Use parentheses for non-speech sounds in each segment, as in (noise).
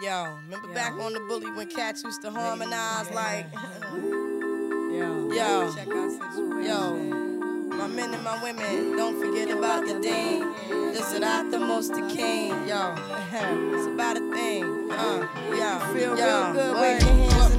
Yo, remember back on the bully when cats used to harmonize like. Yo, Yo. check situation. Yo, my men and my women, don't forget about the dean. This is not the most the king. Yo, (laughs) it's about a thing. Uh, yo, Feel yo, real good, wave your hands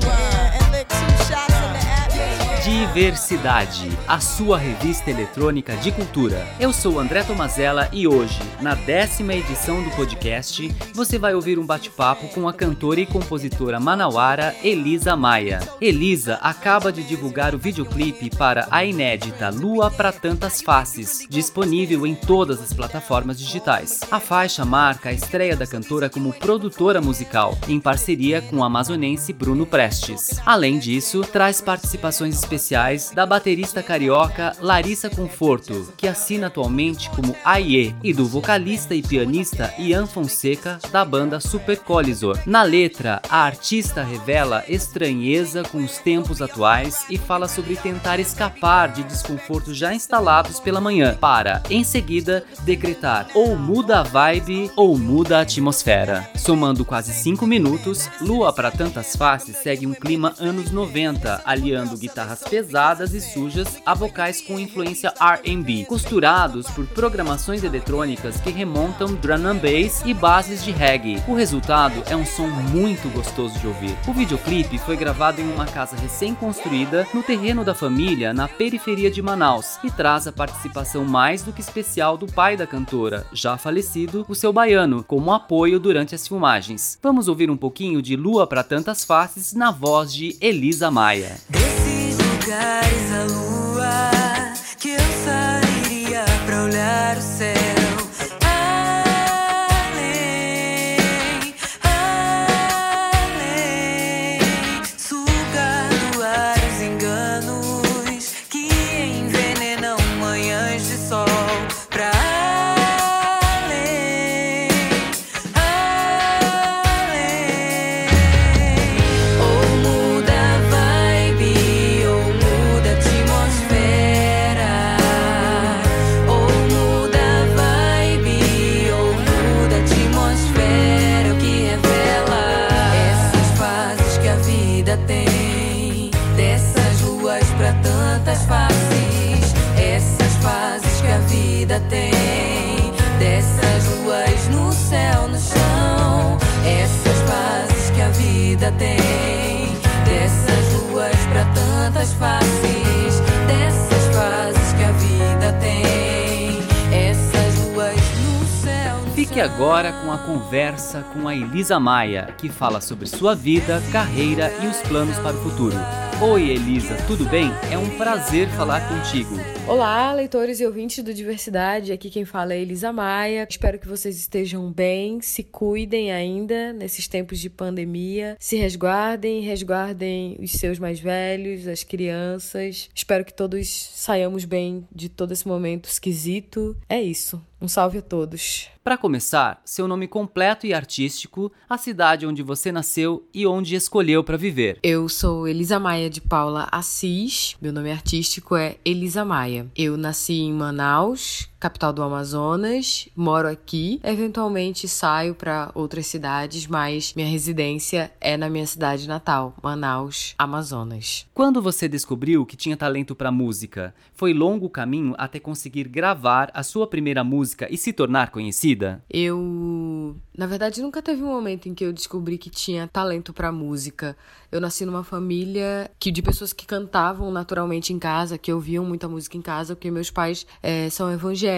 Diversidade, a sua revista eletrônica de cultura. Eu sou André Tomazella e hoje, na décima edição do podcast, você vai ouvir um bate-papo com a cantora e compositora manauara Elisa Maia. Elisa acaba de divulgar o videoclipe para a inédita Lua para Tantas Faces, disponível em todas as plataformas digitais. A faixa marca a estreia da cantora como produtora musical, em parceria com o amazonense Bruno Prestes. Além disso, traz participações especiais da baterista carioca Larissa Conforto, que assina atualmente como AIE, e do vocalista e pianista Ian Fonseca, da banda Super Colisor. Na letra, a artista revela estranheza com os tempos atuais e fala sobre tentar escapar de desconfortos já instalados pela manhã, para, em seguida, decretar ou muda a vibe ou muda a atmosfera. Somando quase 5 minutos, Lua para Tantas Faces segue um clima anos 90, aliando guitarras pesadas e sujas a vocais com influência R&B, costurados por programações eletrônicas que remontam drum and bass e bases de reggae. O resultado é um som muito gostoso de ouvir. O videoclipe foi gravado em uma casa recém-construída no terreno da família na periferia de Manaus e traz a participação mais do que especial do pai da cantora, já falecido, o seu baiano, como apoio durante as filmagens. Vamos ouvir um pouquinho de Lua para Tantas Faces na voz de Elisa Maia. Lugares a lua que eu sairia pra olhar o céu. Com a conversa com a Elisa Maia, que fala sobre sua vida, carreira e os planos para o futuro. Oi, Elisa, tudo bem? É um prazer falar contigo. Olá, leitores e ouvintes do Diversidade. Aqui quem fala é Elisa Maia. Espero que vocês estejam bem, se cuidem ainda nesses tempos de pandemia, se resguardem, resguardem os seus mais velhos, as crianças. Espero que todos saiamos bem de todo esse momento esquisito. É isso. Um salve a todos. Para começar, seu nome completo e artístico, a cidade onde você nasceu e onde escolheu para viver. Eu sou Elisa Maia de Paula Assis. Meu nome artístico é Elisa Maia. Eu nasci em Manaus, capital do Amazonas. Moro aqui. Eventualmente saio para outras cidades, mas minha residência é na minha cidade natal, Manaus, Amazonas. Quando você descobriu que tinha talento para música, foi longo o caminho até conseguir gravar a sua primeira música e se tornar conhecida? Eu, na verdade, nunca teve um momento em que eu descobri que tinha talento pra música. Eu nasci numa família que de pessoas que cantavam naturalmente em casa, que ouviam muita música em casa, porque meus pais eh, são evangélicos.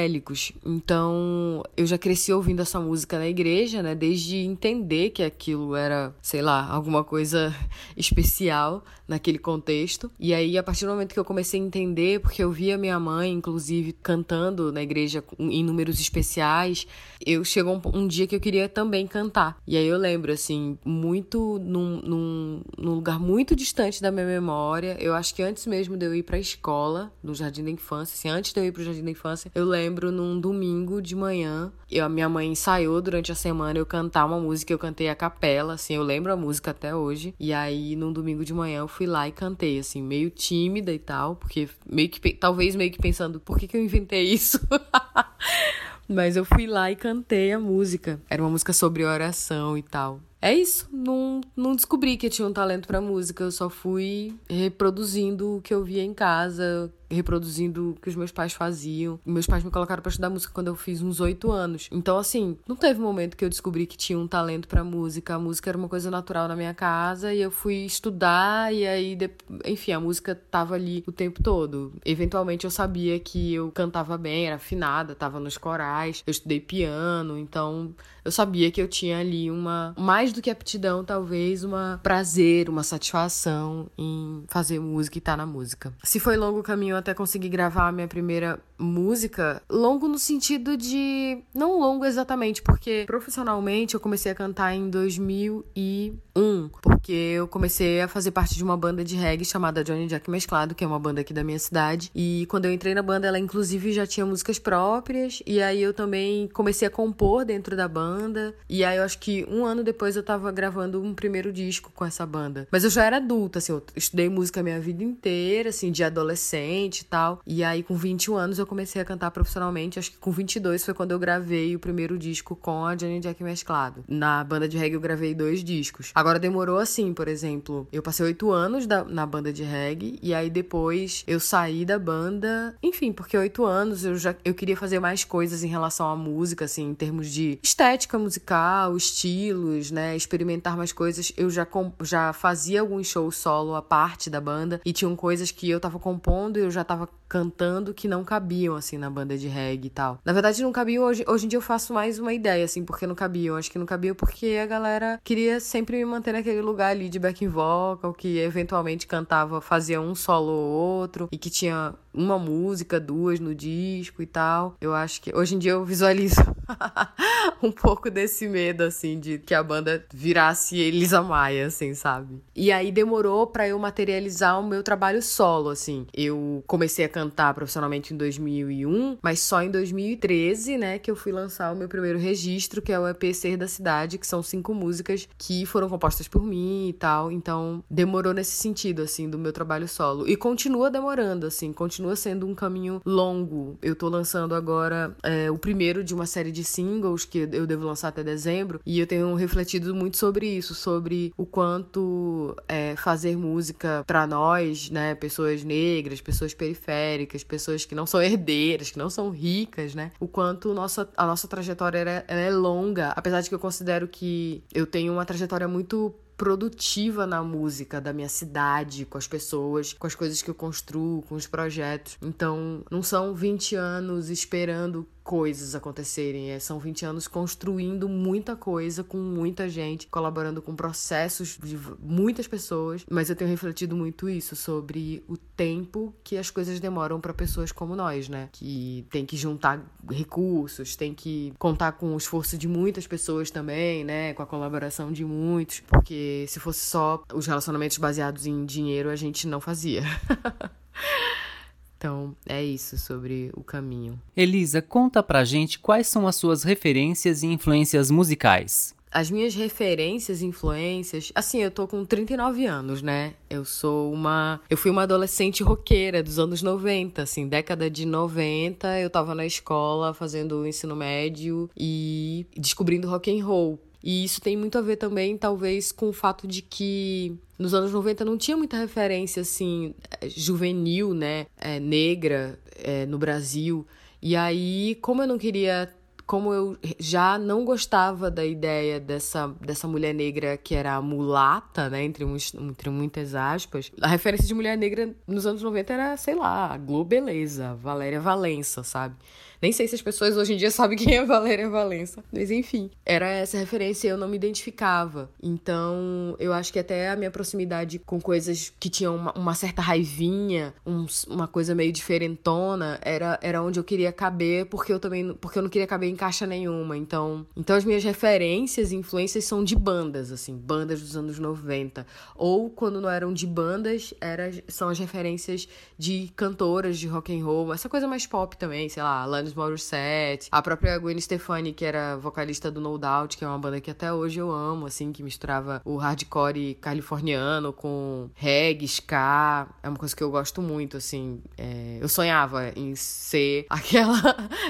Então, eu já cresci ouvindo essa música na igreja, né? Desde entender que aquilo era, sei lá, alguma coisa (laughs) especial naquele contexto. E aí, a partir do momento que eu comecei a entender, porque eu via minha mãe, inclusive, cantando na igreja em números especiais, eu chegou um, um dia que eu queria também cantar. E aí eu lembro, assim, muito num, num, num lugar muito distante da minha memória. Eu acho que antes mesmo de eu ir pra escola, no Jardim da Infância, assim, antes de eu ir pro Jardim da Infância, eu lembro num domingo de manhã, eu, a minha mãe ensaiou durante a semana eu cantar uma música, eu cantei a capela, assim, eu lembro a música até hoje. E aí, num domingo de manhã, eu fui lá e cantei, assim, meio tímida e tal, porque meio que, talvez meio que pensando, por que, que eu inventei isso? (laughs) Mas eu fui lá e cantei a música. Era uma música sobre oração e tal. é isso. Não, não descobri que eu tinha um talento pra música. Eu só fui reproduzindo o que eu via em casa, reproduzindo o que os meus pais faziam. Meus pais me colocaram pra estudar música quando eu fiz uns oito anos. Então, assim, não teve momento que eu descobri que tinha um talento pra música. A música era uma coisa natural na minha casa e eu fui estudar e aí, enfim, a música tava ali o tempo todo. Eventualmente eu sabia que eu cantava bem, era afinada, tava nos corais, eu estudei piano, então eu sabia que eu tinha ali uma, mais do que aptidão, talvez, uma prazer, uma satisfação em fazer música e estar na música. Se foi longo o caminho até conseguir gravar a minha primeira música, longo no sentido de. Não longo exatamente, porque profissionalmente eu comecei a cantar em 2001, porque eu comecei a fazer parte de uma banda de reggae chamada Johnny Jack Mesclado, que é uma banda aqui da minha cidade. E quando eu entrei na banda, ela inclusive já tinha músicas próprias, e aí eu também comecei a compor dentro da banda. E aí eu acho que um ano depois eu tava gravando um primeiro disco com essa banda. Mas eu já era adulta, assim, eu estudei música a minha vida inteira, assim, de adolescente e tal. E aí com 21 anos eu comecei a cantar profissionalmente. Acho que com 22 foi quando eu gravei o primeiro disco com a Johnny Jack Mesclado. Na banda de reggae eu gravei dois discos. Agora demorou assim, por exemplo, eu passei oito anos da- na banda de reggae e aí depois eu saí da banda. Enfim, porque oito anos eu já eu queria fazer mais coisas em relação à música, assim, em termos de estética musical, estilos, né? Experimentar mais coisas. Eu já, já fazia alguns shows solo à parte da banda e tinham coisas que eu tava compondo e eu já tava cantando que não cabiam, assim, na banda de reggae e tal. Na verdade, não cabiam. Hoje, hoje em dia eu faço mais uma ideia, assim, porque não cabiam. Acho que não cabiam porque a galera queria sempre me manter naquele lugar ali de backing vocal, que eventualmente cantava, fazia um solo ou outro, e que tinha uma música, duas no disco e tal. Eu acho que hoje em dia eu visualizo (laughs) um pouco desse medo, assim, de que a banda virasse Elisa Maia, assim, sabe? E aí demorou pra eu materializar o meu trabalho solo, assim. Eu comecei a cantar profissionalmente em 2001, mas só em 2013, né, que eu fui lançar o meu primeiro registro, que é o EP Ser da Cidade, que são cinco músicas que foram compostas por mim e tal. Então, demorou nesse sentido, assim, do meu trabalho solo. E continua demorando, assim, continua sendo um caminho longo. Eu tô lançando agora é, o primeiro de uma série de singles que eu devo lançar até dezembro, e eu tenho refletido muito sobre isso, sobre o quanto é, fazer música pra nós, né, pessoas negras, pessoas periféricas, pessoas que não são herdeiras, que não são ricas, né, o quanto nossa, a nossa trajetória é longa, apesar de que eu considero que eu tenho uma trajetória muito produtiva na música da minha cidade, com as pessoas, com as coisas que eu construo, com os projetos. Então, não são 20 anos esperando coisas acontecerem, é, são 20 anos construindo muita coisa com muita gente, colaborando com processos de muitas pessoas, mas eu tenho refletido muito isso sobre o tempo que as coisas demoram para pessoas como nós, né? Que tem que juntar recursos, tem que contar com o esforço de muitas pessoas também, né? Com a colaboração de muitos, porque se fosse só os relacionamentos baseados em dinheiro, a gente não fazia. (laughs) Então, é isso sobre o caminho. Elisa, conta pra gente quais são as suas referências e influências musicais. As minhas referências, influências, assim, eu tô com 39 anos, né? Eu sou uma, eu fui uma adolescente roqueira dos anos 90, assim, década de 90, eu tava na escola fazendo o ensino médio e descobrindo rock and roll. E isso tem muito a ver também, talvez, com o fato de que nos anos 90 não tinha muita referência, assim, eh, juvenil, né? eh, negra eh, no Brasil. E aí, como eu não queria como eu já não gostava da ideia dessa, dessa mulher negra que era mulata, né, entre, entre muitas aspas, a referência de mulher negra nos anos 90 era, sei lá, Globeleza, Valéria Valença, sabe? Nem sei se as pessoas hoje em dia sabem quem é Valéria Valença, mas enfim, era essa referência e eu não me identificava. Então, eu acho que até a minha proximidade com coisas que tinham uma, uma certa raivinha, uns- uma coisa meio diferentona, era, era onde eu queria caber, porque eu também porque eu não queria caber em caixa nenhuma. Então, então as minhas referências e influências são de bandas, assim, bandas dos anos 90. Ou quando não eram de bandas, era, são as referências de cantoras de rock and roll, essa coisa mais pop também, sei lá, Alanis Alanis Morissette, a própria Gwen Stefani, que era vocalista do No Doubt, que é uma banda que até hoje eu amo, assim, que misturava o hardcore californiano com reggae, ska. É uma coisa que eu gosto muito, assim. É, eu sonhava em ser (laughs) aquela.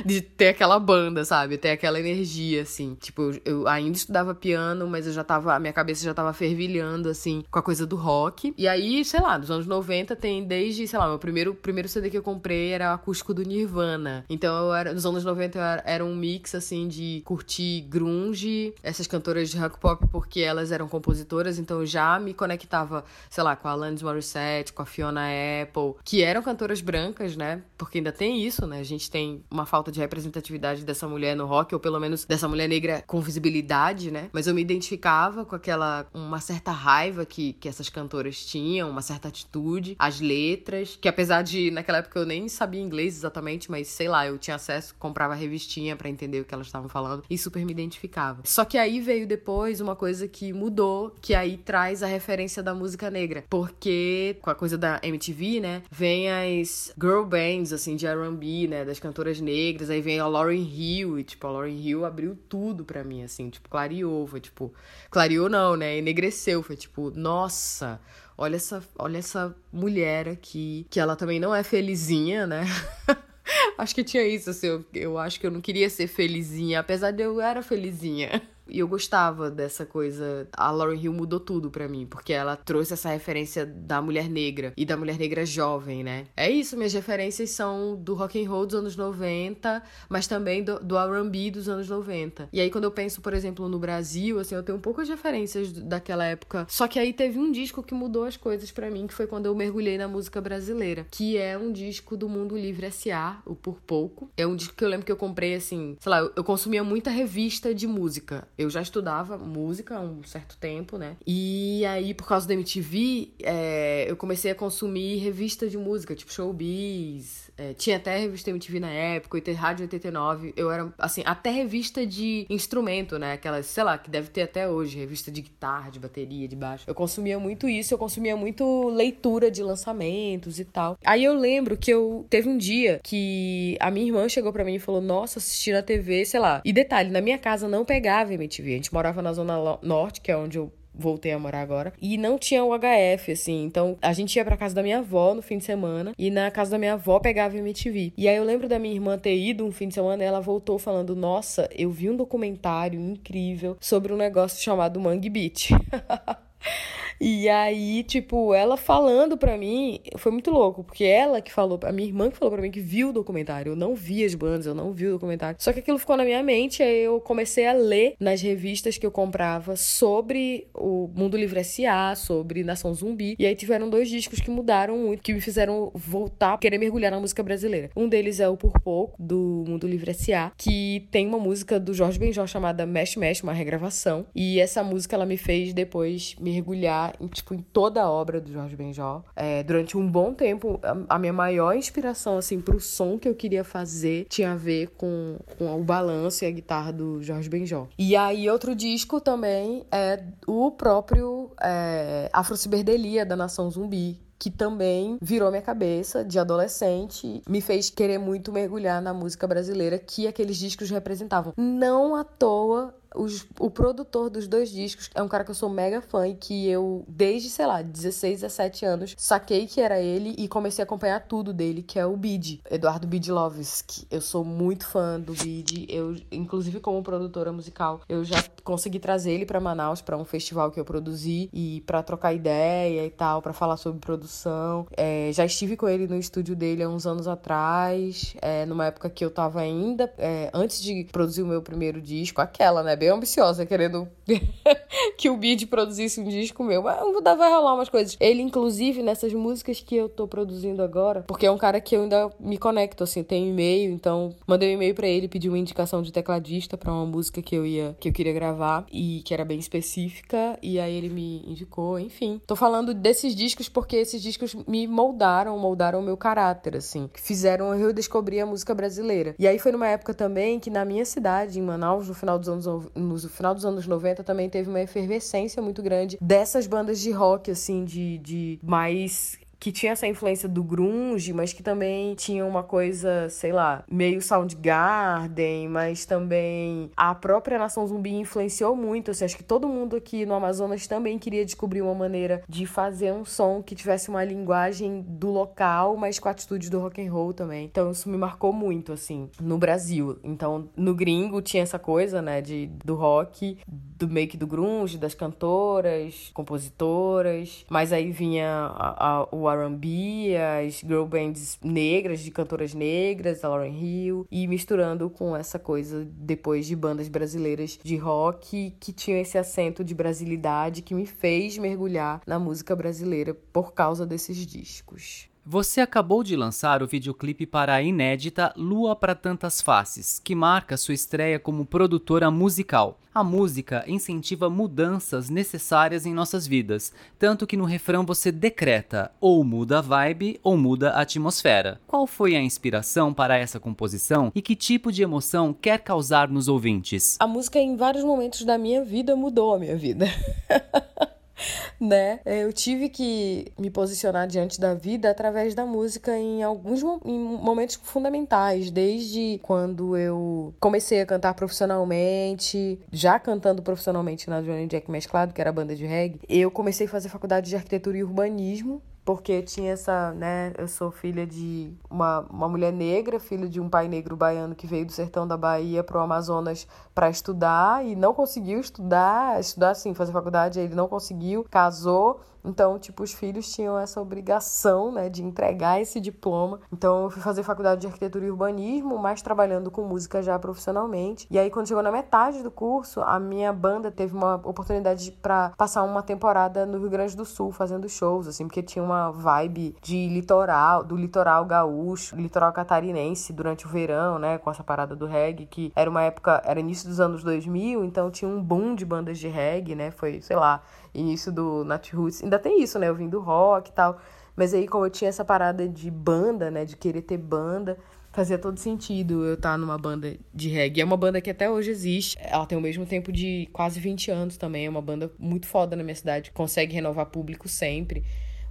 de ter aquela banda, sabe? Ter aquela energia, assim. Tipo, eu, ainda estudava piano, mas eu já tava. A minha cabeça já tava fervilhando, assim, com a coisa do rock. E aí, sei lá, dos anos 90 tem desde, sei lá, meu primeiro, primeiro CD que eu comprei era o acústico do Nirvana. Então eu era. Nos anos 90 eu era, era um mix, assim, de curtir grunge, essas cantoras de rock pop, porque elas eram compositoras, então já me conectava, sei lá, com a Alanis Morissette, com a Fiona Apple, que eram cantoras brancas, né? Porque ainda tem isso, né? A gente tem uma falta de representatividade dessa mulher no rock, ou pelo menos dessa mulher negra com visibilidade, né? Mas eu me identificava com aquela. uma certa raiva que, que essas cantoras tinham, uma certa atitude, as letras, que apesar de naquela época eu nem sabia inglês exatamente, mas sei lá, eu tinha acesso, comprava revistinha para entender o que elas estavam falando e super me identificava. Só que aí veio depois uma coisa que mudou, que aí traz a referência da música negra, porque com a coisa da MTV, né, vem as girl bands assim de R&B, né, das cantoras negras, aí vem a Lauryn Hill e tipo a Lauryn Hill abriu tudo para mim assim, tipo clareou, foi tipo clareou não, né, enegreceu, foi tipo, nossa, olha essa, olha essa mulher aqui, que ela também não é felizinha, né? (laughs) acho que tinha isso, assim, eu, eu acho que eu não queria ser felizinha, apesar de eu era felizinha. E eu gostava dessa coisa. A Lauryn Hill mudou tudo para mim, porque ela trouxe essa referência da mulher negra e da mulher negra jovem, né? É isso, minhas referências são do rock and roll dos anos 90, mas também do, do R&B dos anos 90. E aí quando eu penso, por exemplo, no Brasil, assim, eu tenho poucas referências daquela época. Só que aí teve um disco que mudou as coisas para mim, que foi quando eu mergulhei na música brasileira, que é um disco do Mundo Livre S.A., o Por Pouco. É um disco que eu lembro que eu comprei assim, sei lá, eu consumia muita revista de música. Eu já estudava música há um certo tempo, né? E aí, por causa da MTV, é, eu comecei a consumir revista de música, tipo Showbiz. É, tinha até revista MTV na época, Rádio 89. Eu era, assim, até revista de instrumento, né? Aquelas, sei lá, que deve ter até hoje, revista de guitarra, de bateria, de baixo. Eu consumia muito isso, eu consumia muito leitura de lançamentos e tal. Aí eu lembro que eu teve um dia que a minha irmã chegou para mim e falou: Nossa, assisti na TV, sei lá. E detalhe, na minha casa não pegava MTV. A gente morava na Zona Norte, que é onde eu voltei a morar agora. E não tinha o HF, assim. Então a gente ia pra casa da minha avó no fim de semana. E na casa da minha avó pegava MTV. E aí eu lembro da minha irmã ter ido um fim de semana e ela voltou falando: Nossa, eu vi um documentário incrível sobre um negócio chamado Mangue Beach. (laughs) E aí, tipo, ela falando pra mim, foi muito louco, porque ela que falou, a minha irmã que falou pra mim que viu o documentário. Eu não vi as bandas, eu não vi o documentário. Só que aquilo ficou na minha mente, aí eu comecei a ler nas revistas que eu comprava sobre o Mundo Livre S.A., sobre Nação Zumbi. E aí tiveram dois discos que mudaram muito, que me fizeram voltar, querer mergulhar na música brasileira. Um deles é o Por Pouco, do Mundo Livre S.A., que tem uma música do Jorge Benjó chamada Mexe Mexe, uma regravação. E essa música ela me fez depois mergulhar em, tipo, em toda a obra do Jorge Benjó. É, durante um bom tempo, a, a, minha maior inspiração, assim, pro som que eu queria fazer tinha a ver com, com o balanço e a guitarra do Jorge Benjó. E aí, outro disco também é o próprio é, Afro Ciberdelia, da Nação Zumbi, que também virou minha cabeça de adolescente, me fez querer muito mergulhar na música brasileira que aqueles discos representavam. Não à toa os, o produtor dos dois discos é um cara que eu sou mega fã e que eu, desde, sei lá, 16, 17 anos, saquei que era ele e comecei a acompanhar tudo dele, que é o Bid, Eduardo Bidlovski. Eu sou muito fã do Bid. Eu, inclusive, como produtora musical, eu já consegui trazer ele para Manaus para um festival que eu produzi e para trocar ideia e tal, para falar sobre produção. É, já estive com ele no estúdio dele há uns anos atrás, é, numa época que eu tava ainda, é, antes de produzir o meu primeiro disco, aquela, né? bem ambiciosa, querendo (laughs) que o Bid produzisse um disco meu. Mas vai rolar umas coisas. Ele, inclusive, nessas músicas que eu tô produzindo agora, porque é um cara que eu ainda me conecto, assim, tem e-mail, então mandei um e-mail para ele, pedi uma indicação de tecladista para uma música que eu ia, que eu queria gravar e que era bem específica, e aí ele me indicou, enfim. Tô falando desses discos porque esses discos me moldaram, moldaram o meu caráter, assim, fizeram eu descobrir a música brasileira. E aí foi numa época também que na minha cidade, em Manaus, no final dos anos no final dos anos 90 também teve uma efervescência muito grande dessas bandas de rock, assim, de, de mais que tinha essa influência do grunge, mas que também tinha uma coisa, sei lá, meio Soundgarden, mas também a própria Nação Zumbi influenciou muito. Assim, acho que todo mundo aqui no Amazonas também queria descobrir uma maneira de fazer um som que tivesse uma linguagem do local, mas com a atitude do rock and roll também. Então isso me marcou muito, assim, no Brasil. Então, no gringo tinha essa coisa, né, de, do rock, do make do grunge, das cantoras, compositoras, mas aí vinha a, a, o R&B, as girl bands negras, de cantoras negras, a Lauryn Hill, e misturando com essa coisa depois de bandas brasileiras de rock que tinham esse acento de brasilidade que me fez mergulhar na música brasileira por causa desses discos. Você acabou de lançar o videoclipe para a inédita Lua para Tantas Faces, que marca sua estreia como produtora musical. A música incentiva mudanças necessárias em nossas vidas, tanto que no refrão você decreta ou muda a vibe ou muda a atmosfera. Qual foi a inspiração para essa composição e que tipo de emoção quer causar nos ouvintes? A música em vários momentos da minha vida mudou a minha vida. (laughs) (laughs) né? Eu tive que me posicionar diante da vida através da música em alguns em momentos fundamentais, desde quando eu comecei a cantar profissionalmente, já cantando profissionalmente na Johnny Jack Mesclado, que era a banda de reggae. Eu comecei a fazer faculdade de arquitetura e urbanismo porque tinha essa, né, eu sou filha de uma, uma mulher negra, filho de um pai negro baiano que veio do sertão da Bahia para o Amazonas para estudar e não conseguiu estudar, estudar assim, fazer faculdade, ele não conseguiu, casou então, tipo, os filhos tinham essa obrigação, né, de entregar esse diploma. Então, eu fui fazer faculdade de arquitetura e urbanismo, mas trabalhando com música já profissionalmente. E aí, quando chegou na metade do curso, a minha banda teve uma oportunidade para passar uma temporada no Rio Grande do Sul fazendo shows, assim, porque tinha uma vibe de litoral, do litoral gaúcho, litoral catarinense durante o verão, né, com essa parada do reggae, que era uma época, era início dos anos 2000, então tinha um boom de bandas de reggae, né, foi, sei lá, início do Nat Roots. Ainda tem isso, né? Eu vim do rock e tal. Mas aí, como eu tinha essa parada de banda, né? De querer ter banda, fazia todo sentido eu estar numa banda de reggae. É uma banda que até hoje existe. Ela tem o mesmo tempo de quase 20 anos também. É uma banda muito foda na minha cidade. Consegue renovar público sempre.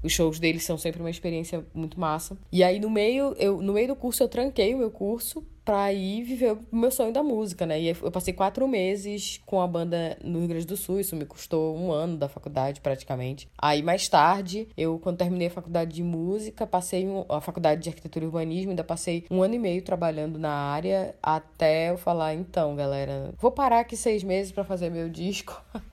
Os shows deles são sempre uma experiência muito massa. E aí, no meio, eu, no meio do curso, eu tranquei o meu curso pra ir viver o meu sonho da música, né? E eu passei quatro meses com a banda no Rio Grande do Sul, isso me custou um ano da faculdade praticamente. Aí mais tarde, eu quando terminei a faculdade de música, passei a faculdade de arquitetura e urbanismo, ainda passei um ano e meio trabalhando na área até eu falar, então, galera, vou parar aqui seis meses para fazer meu disco. (laughs)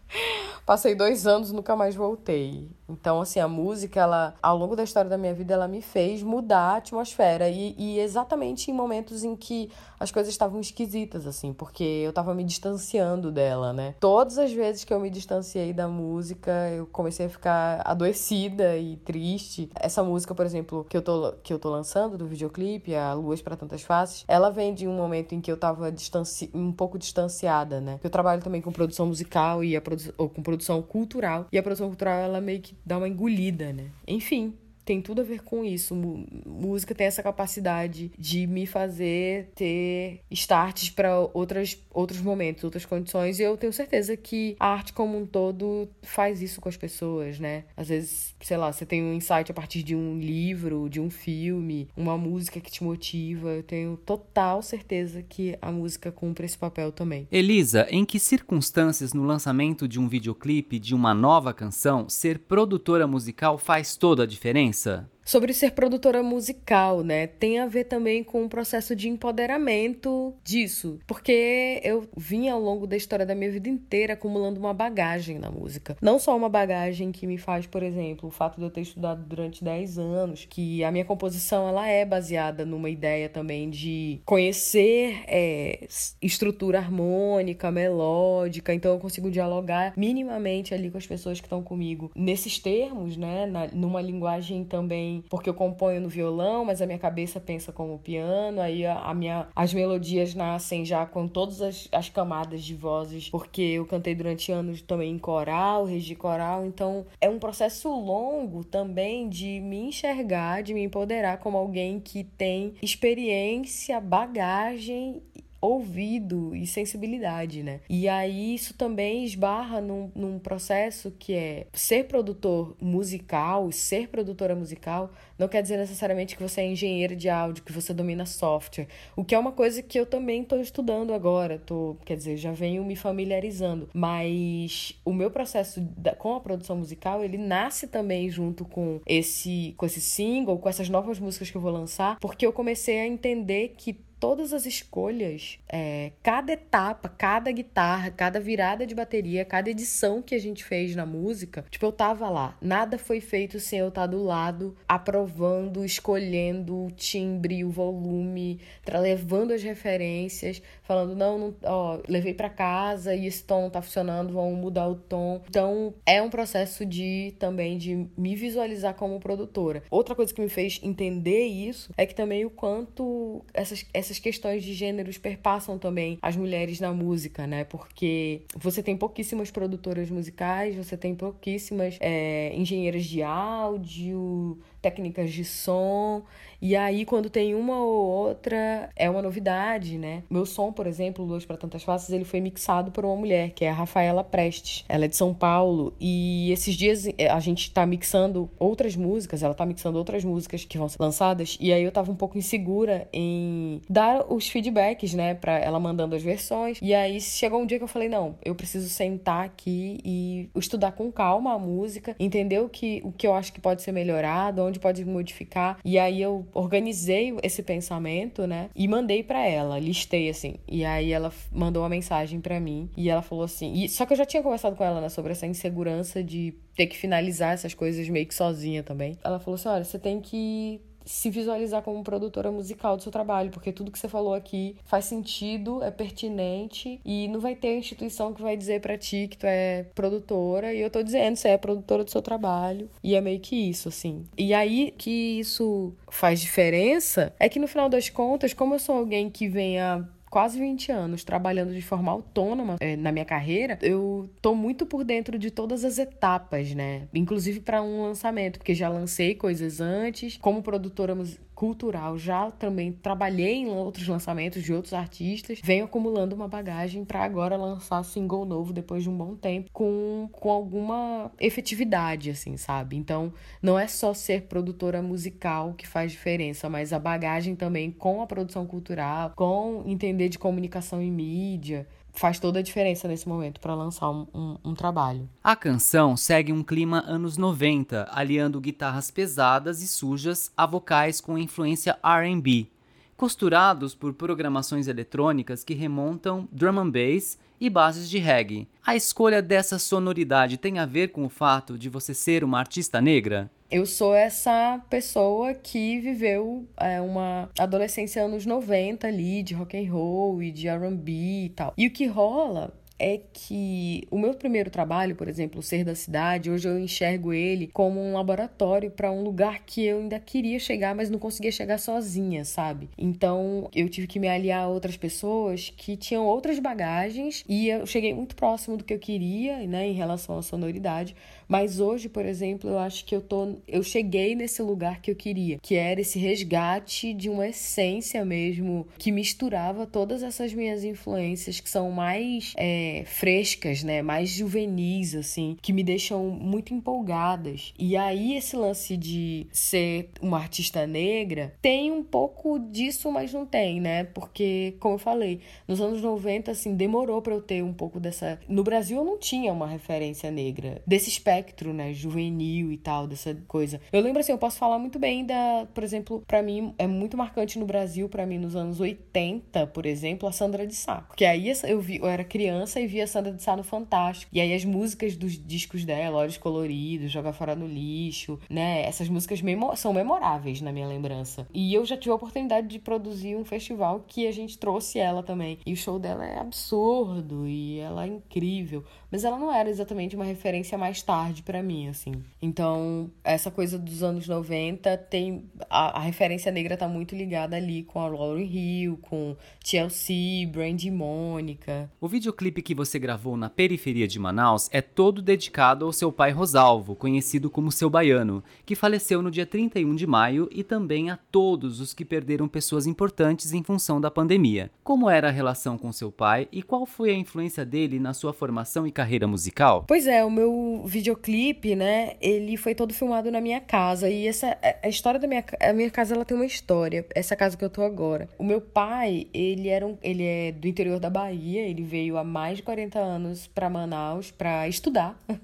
Passei dois anos, nunca mais voltei. Então, assim, a música, ela, ao longo da história da minha vida, ela me fez mudar a atmosfera. E, e exatamente em momentos em que as coisas estavam esquisitas, assim, porque eu tava me distanciando dela, né? Todas as vezes que eu me distanciei da música, eu comecei a ficar adoecida e triste. Essa música, por exemplo, que eu tô, que eu tô lançando do videoclipe, a Luas para Tantas Faces, ela vem de um momento em que eu tava distanci... um pouco distanciada, né? Eu trabalho também com produção musical e a produ... ou com produção cultural. E a produção cultural, ela meio que dá uma engolida, né? Enfim, tem tudo a ver com isso. Música tem essa capacidade de me fazer ter starts para outras outros momentos, outras condições, e eu tenho certeza que a arte como um todo faz isso com as pessoas, né? Às vezes, sei lá, você tem um insight a partir de um livro, de um filme, uma música que te motiva. Eu tenho total certeza que a música cumpre esse papel também. Elisa, em que circunstâncias no lançamento de um videoclipe de uma nova canção ser produtora musical faz toda a diferença? Preguiça sobre ser produtora musical, né? Tem a ver também com o processo de empoderamento disso, porque eu vim ao longo da história da minha vida inteira acumulando uma bagagem na música. Não só uma bagagem que me faz, por exemplo, o fato de eu ter estudado durante 10 anos, que a minha composição ela é baseada numa ideia também de conhecer é, estrutura harmônica, melódica, então eu consigo dialogar minimamente ali com as pessoas que estão comigo nesses termos, né? Na, numa linguagem também porque eu componho no violão, mas a minha cabeça pensa como piano, aí a, a minha, as melodias nascem já com todas as, as camadas de vozes, porque eu cantei durante anos também em coral, regi coral, então é um processo longo também de me enxergar, de me empoderar como alguém que tem experiência, bagagem ouvido e sensibilidade, né? E aí isso também esbarra num, num processo que é ser produtor musical, ser produtora musical, não quer dizer necessariamente que você é engenheiro de áudio, que você domina software, o que é uma coisa que eu também estou estudando agora, tô, quer dizer, já venho me familiarizando, mas o meu processo da, com a produção musical, ele nasce também junto com esse com esse single, com essas novas músicas que eu vou lançar, porque eu comecei a entender que todas as escolhas, é, cada etapa, cada guitarra, cada virada de bateria, cada edição que a gente fez na música, tipo, eu tava lá. Nada foi feito sem eu estar do lado, aprovando, escolhendo o timbre, o volume, levando as referências, falando, não, não ó, levei para casa e esse tom tá funcionando, vamos mudar o tom. Então, é um processo de também de me visualizar como produtora. Outra coisa que me fez entender isso é que também o quanto essas, essas questões de gêneros perpassam também as mulheres na música, né? Porque você tem pouquíssimas produtoras musicais, você tem pouquíssimas é, engenheiras de áudio, técnicas de som. E aí, quando tem uma ou outra, é uma novidade, né? Meu som, por exemplo, Luz para Tantas Faces, ele foi mixado por uma mulher, que é a Rafaela Prestes. Ela é de São Paulo. E esses dias eh, a gente tá mixando outras músicas, ela tá mixando outras músicas que vão ser lançadas. E aí eu tava um pouco insegura em dar os feedbacks, né? Pra ela mandando as versões. E aí chegou um dia que eu falei: não, eu preciso sentar aqui e estudar com calma a música, entender o que, o que eu acho que pode ser melhorado, onde pode modificar. E aí eu organizei esse pensamento, né? E mandei para ela, listei assim. E aí ela mandou uma mensagem para mim e ela falou assim, e só que eu já tinha conversado com ela, né, sobre essa insegurança de ter que finalizar essas coisas meio que sozinha também. Ela falou assim: "Olha, você tem que se visualizar como produtora musical do seu trabalho, porque tudo que você falou aqui faz sentido, é pertinente e não vai ter instituição que vai dizer para ti que tu é produtora e eu tô dizendo, você é produtora do seu trabalho e é meio que isso, assim. E aí que isso faz diferença é que no final das contas, como eu sou alguém que vem a quase 20 anos trabalhando de forma autônoma é, na minha carreira, eu tô muito por dentro de todas as etapas, né? Inclusive para um lançamento, porque já lancei coisas antes, como produtora cultural, já também trabalhei em outros lançamentos de outros artistas, venho acumulando uma bagagem para agora lançar single novo depois de um bom tempo com, com alguma efetividade, assim, sabe? Então, não é só ser produtora musical que faz diferença, mas a bagagem também com a produção cultural, com entender de comunicação e mídia, faz toda a diferença nesse momento para lançar um, um, um, trabalho. A canção segue um clima anos 90, aliando guitarras pesadas e sujas a vocais com influência RB, costurados por programações eletrônicas que remontam drum and bass e bases de reggae. A escolha dessa sonoridade tem a ver com o fato de você ser uma artista negra? Eu sou essa pessoa que viveu é, uma adolescência anos 90 ali, de rock and roll e de R&B e tal. E o que rola é que o meu primeiro trabalho, por exemplo, o Ser da Cidade, hoje eu enxergo ele como um laboratório para um lugar que eu ainda queria chegar, mas não conseguia chegar sozinha, sabe? Então eu tive que me aliar a outras pessoas que tinham outras bagagens e eu cheguei muito próximo do que eu queria, né, em relação à sonoridade. Mas hoje, por exemplo, eu acho que eu tô, eu cheguei nesse lugar que eu queria, que era esse resgate de uma essência mesmo que misturava todas essas minhas influências que são mais é, frescas, né? Mais juvenis, assim, que me deixam muito empolgadas. E aí, esse lance de ser uma artista negra tem um pouco disso, mas não tem, né? Porque, como eu falei, nos anos 90, assim, demorou para eu ter um pouco dessa. No Brasil, eu não tinha uma referência negra, desse espectro, né? Juvenil e tal, dessa coisa. Eu lembro, assim, eu posso falar muito bem da. Por exemplo, para mim, é muito marcante no Brasil, para mim, nos anos 80, por exemplo, a Sandra de Sá. Porque aí eu, vi, eu era criança e via Sandra de Sá no Fantástico. E aí as músicas dos discos dela, Olhos Coloridos, Joga Fora no Lixo, né? Essas músicas memo são memoráveis na minha lembrança. E eu já tive a oportunidade de produzir um festival que a gente trouxe ela também. E o show dela é absurdo e ela é incrível. Mas ela não era exatamente uma referência mais tarde para mim, assim. Então, essa coisa dos anos 90 tem. A, a referência negra tá muito ligada ali com a Lauryn Hill, com TLC, Brandy Mônica. O videoclipe que você gravou na periferia de Manaus é todo dedicado ao seu pai Rosalvo, conhecido como seu baiano, que faleceu no dia 31 de maio, e também a todos os que perderam pessoas importantes em função da pandemia. Como era a relação com seu pai e qual foi a influência dele na sua formação e carreira musical? Pois é, o meu videoclipe, né, ele foi todo filmado na minha casa. E essa a história da minha, a minha casa, ela tem uma história. Essa casa que eu tô agora. O meu pai, ele era um, ele é do interior da Bahia, ele veio há mais de 40 anos para Manaus para estudar. (laughs)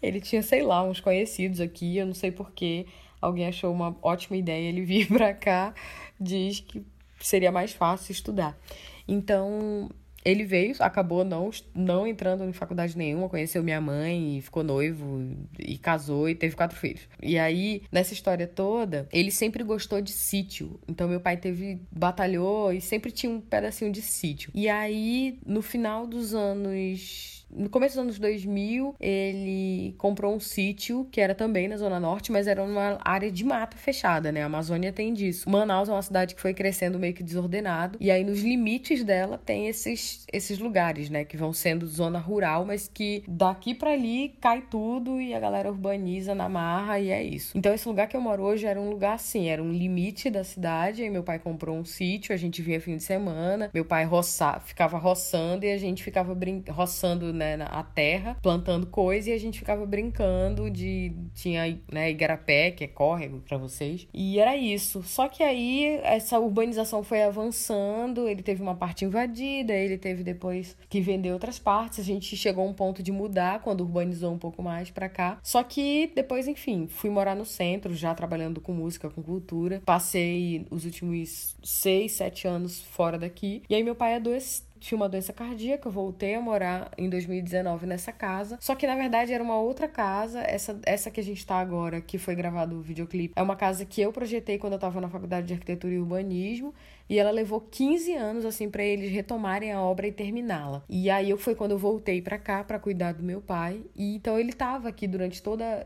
Ele tinha, sei lá, uns conhecidos aqui, eu não sei porquê. Alguém achou uma ótima ideia ele (laughs) vir para cá, diz que seria mais fácil estudar. Então, ele veio, acabou não, não entrando em faculdade nenhuma, conheceu minha mãe ficou noivo e casou e teve quatro filhos. E aí, nessa história toda, ele sempre gostou de sítio. Então, meu pai teve, batalhou e sempre tinha um pedacinho de sítio. E aí, no final dos anos no começo dos anos 2000, ele comprou um sítio que era também na Zona Norte, mas era uma área de mata fechada, né? A Amazônia tem disso. Manaus é uma cidade que foi crescendo meio que desordenado, e aí nos limites dela tem esses, esses lugares, né? Que vão sendo zona rural, mas que daqui para ali cai tudo e a galera urbaniza na marra e é isso. Então esse lugar que eu moro hoje era um lugar assim, era um limite da cidade, aí meu pai comprou um sítio, a gente vinha fim de semana, meu pai roça, ficava roçando e a gente ficava brin roçando né, a terra, plantando coisa e a gente ficava brincando de. Tinha né, igarapé, que é córrego para vocês. E era isso. Só que aí essa urbanização foi avançando, ele teve uma parte invadida, ele teve depois que vender outras partes. A gente chegou a um ponto de mudar quando urbanizou um pouco mais para cá. Só que depois, enfim, fui morar no centro, já trabalhando com música, com cultura. Passei os últimos seis, sete anos fora daqui. E aí meu pai adoeceu tinha uma doença cardíaca, voltei a morar em 2019 nessa casa. Só que na verdade era uma outra casa, essa, essa que a gente tá agora, que foi gravado o videoclipe, é uma casa que eu projetei quando eu tava na faculdade de arquitetura e urbanismo. E ela levou 15 anos, assim, para eles retomarem a obra e terminá-la. E aí eu foi quando eu voltei para cá para cuidar do meu pai. E então ele tava aqui durante todas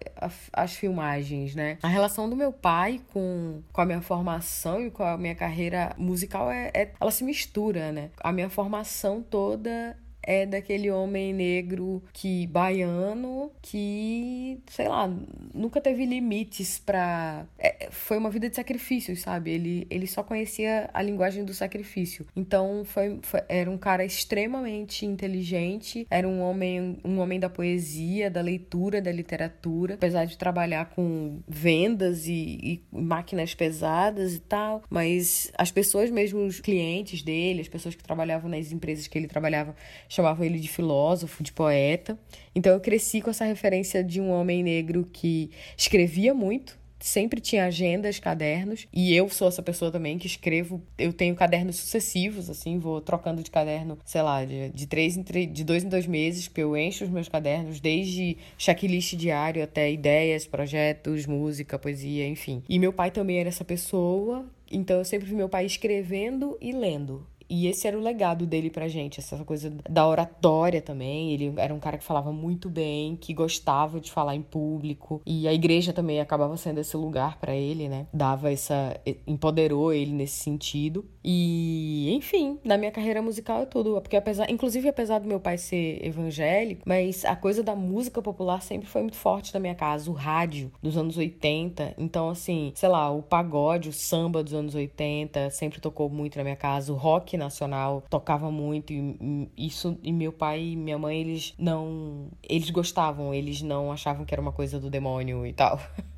as filmagens, né? A relação do meu pai com, com a minha formação e com a minha carreira musical é, é ela se mistura, né? A minha formação toda é daquele homem negro que baiano que, sei lá, nunca teve limites para é, foi uma vida de sacrifícios, sabe? Ele, ele só conhecia a linguagem do sacrifício. Então foi, foi, era um cara extremamente inteligente, era um homem um homem da poesia, da leitura, da literatura, apesar de trabalhar com vendas e, e máquinas pesadas e tal, mas as pessoas mesmo os clientes dele, as pessoas que trabalhavam nas empresas que ele trabalhava chamavam ele de filósofo, de poeta. Então eu cresci com essa referência de um homem negro que escrevia muito, sempre tinha agendas, cadernos, e eu sou essa pessoa também que escrevo, eu tenho cadernos sucessivos, assim, vou trocando de caderno, sei lá, de, de três em três, de dois em dois meses, porque eu encho os meus cadernos, desde checklist diário até ideias, projetos, música, poesia, enfim. E meu pai também era essa pessoa, então eu sempre vi meu pai escrevendo e lendo. E esse era o legado dele pra gente, essa coisa da oratória também. Ele era um cara que falava muito bem, que gostava de falar em público. E a igreja também acabava sendo esse lugar para ele, né? Dava essa. empoderou ele nesse sentido. E, enfim, na minha carreira musical é tudo. Porque apesar. Inclusive, apesar do meu pai ser evangélico, mas a coisa da música popular sempre foi muito forte na minha casa. O rádio dos anos 80. Então, assim, sei lá, o pagode, o samba dos anos 80 sempre tocou muito na minha casa. O rock nacional tocava muito e isso e meu pai e minha mãe eles não eles gostavam eles não achavam que era uma coisa do demônio e tal (laughs)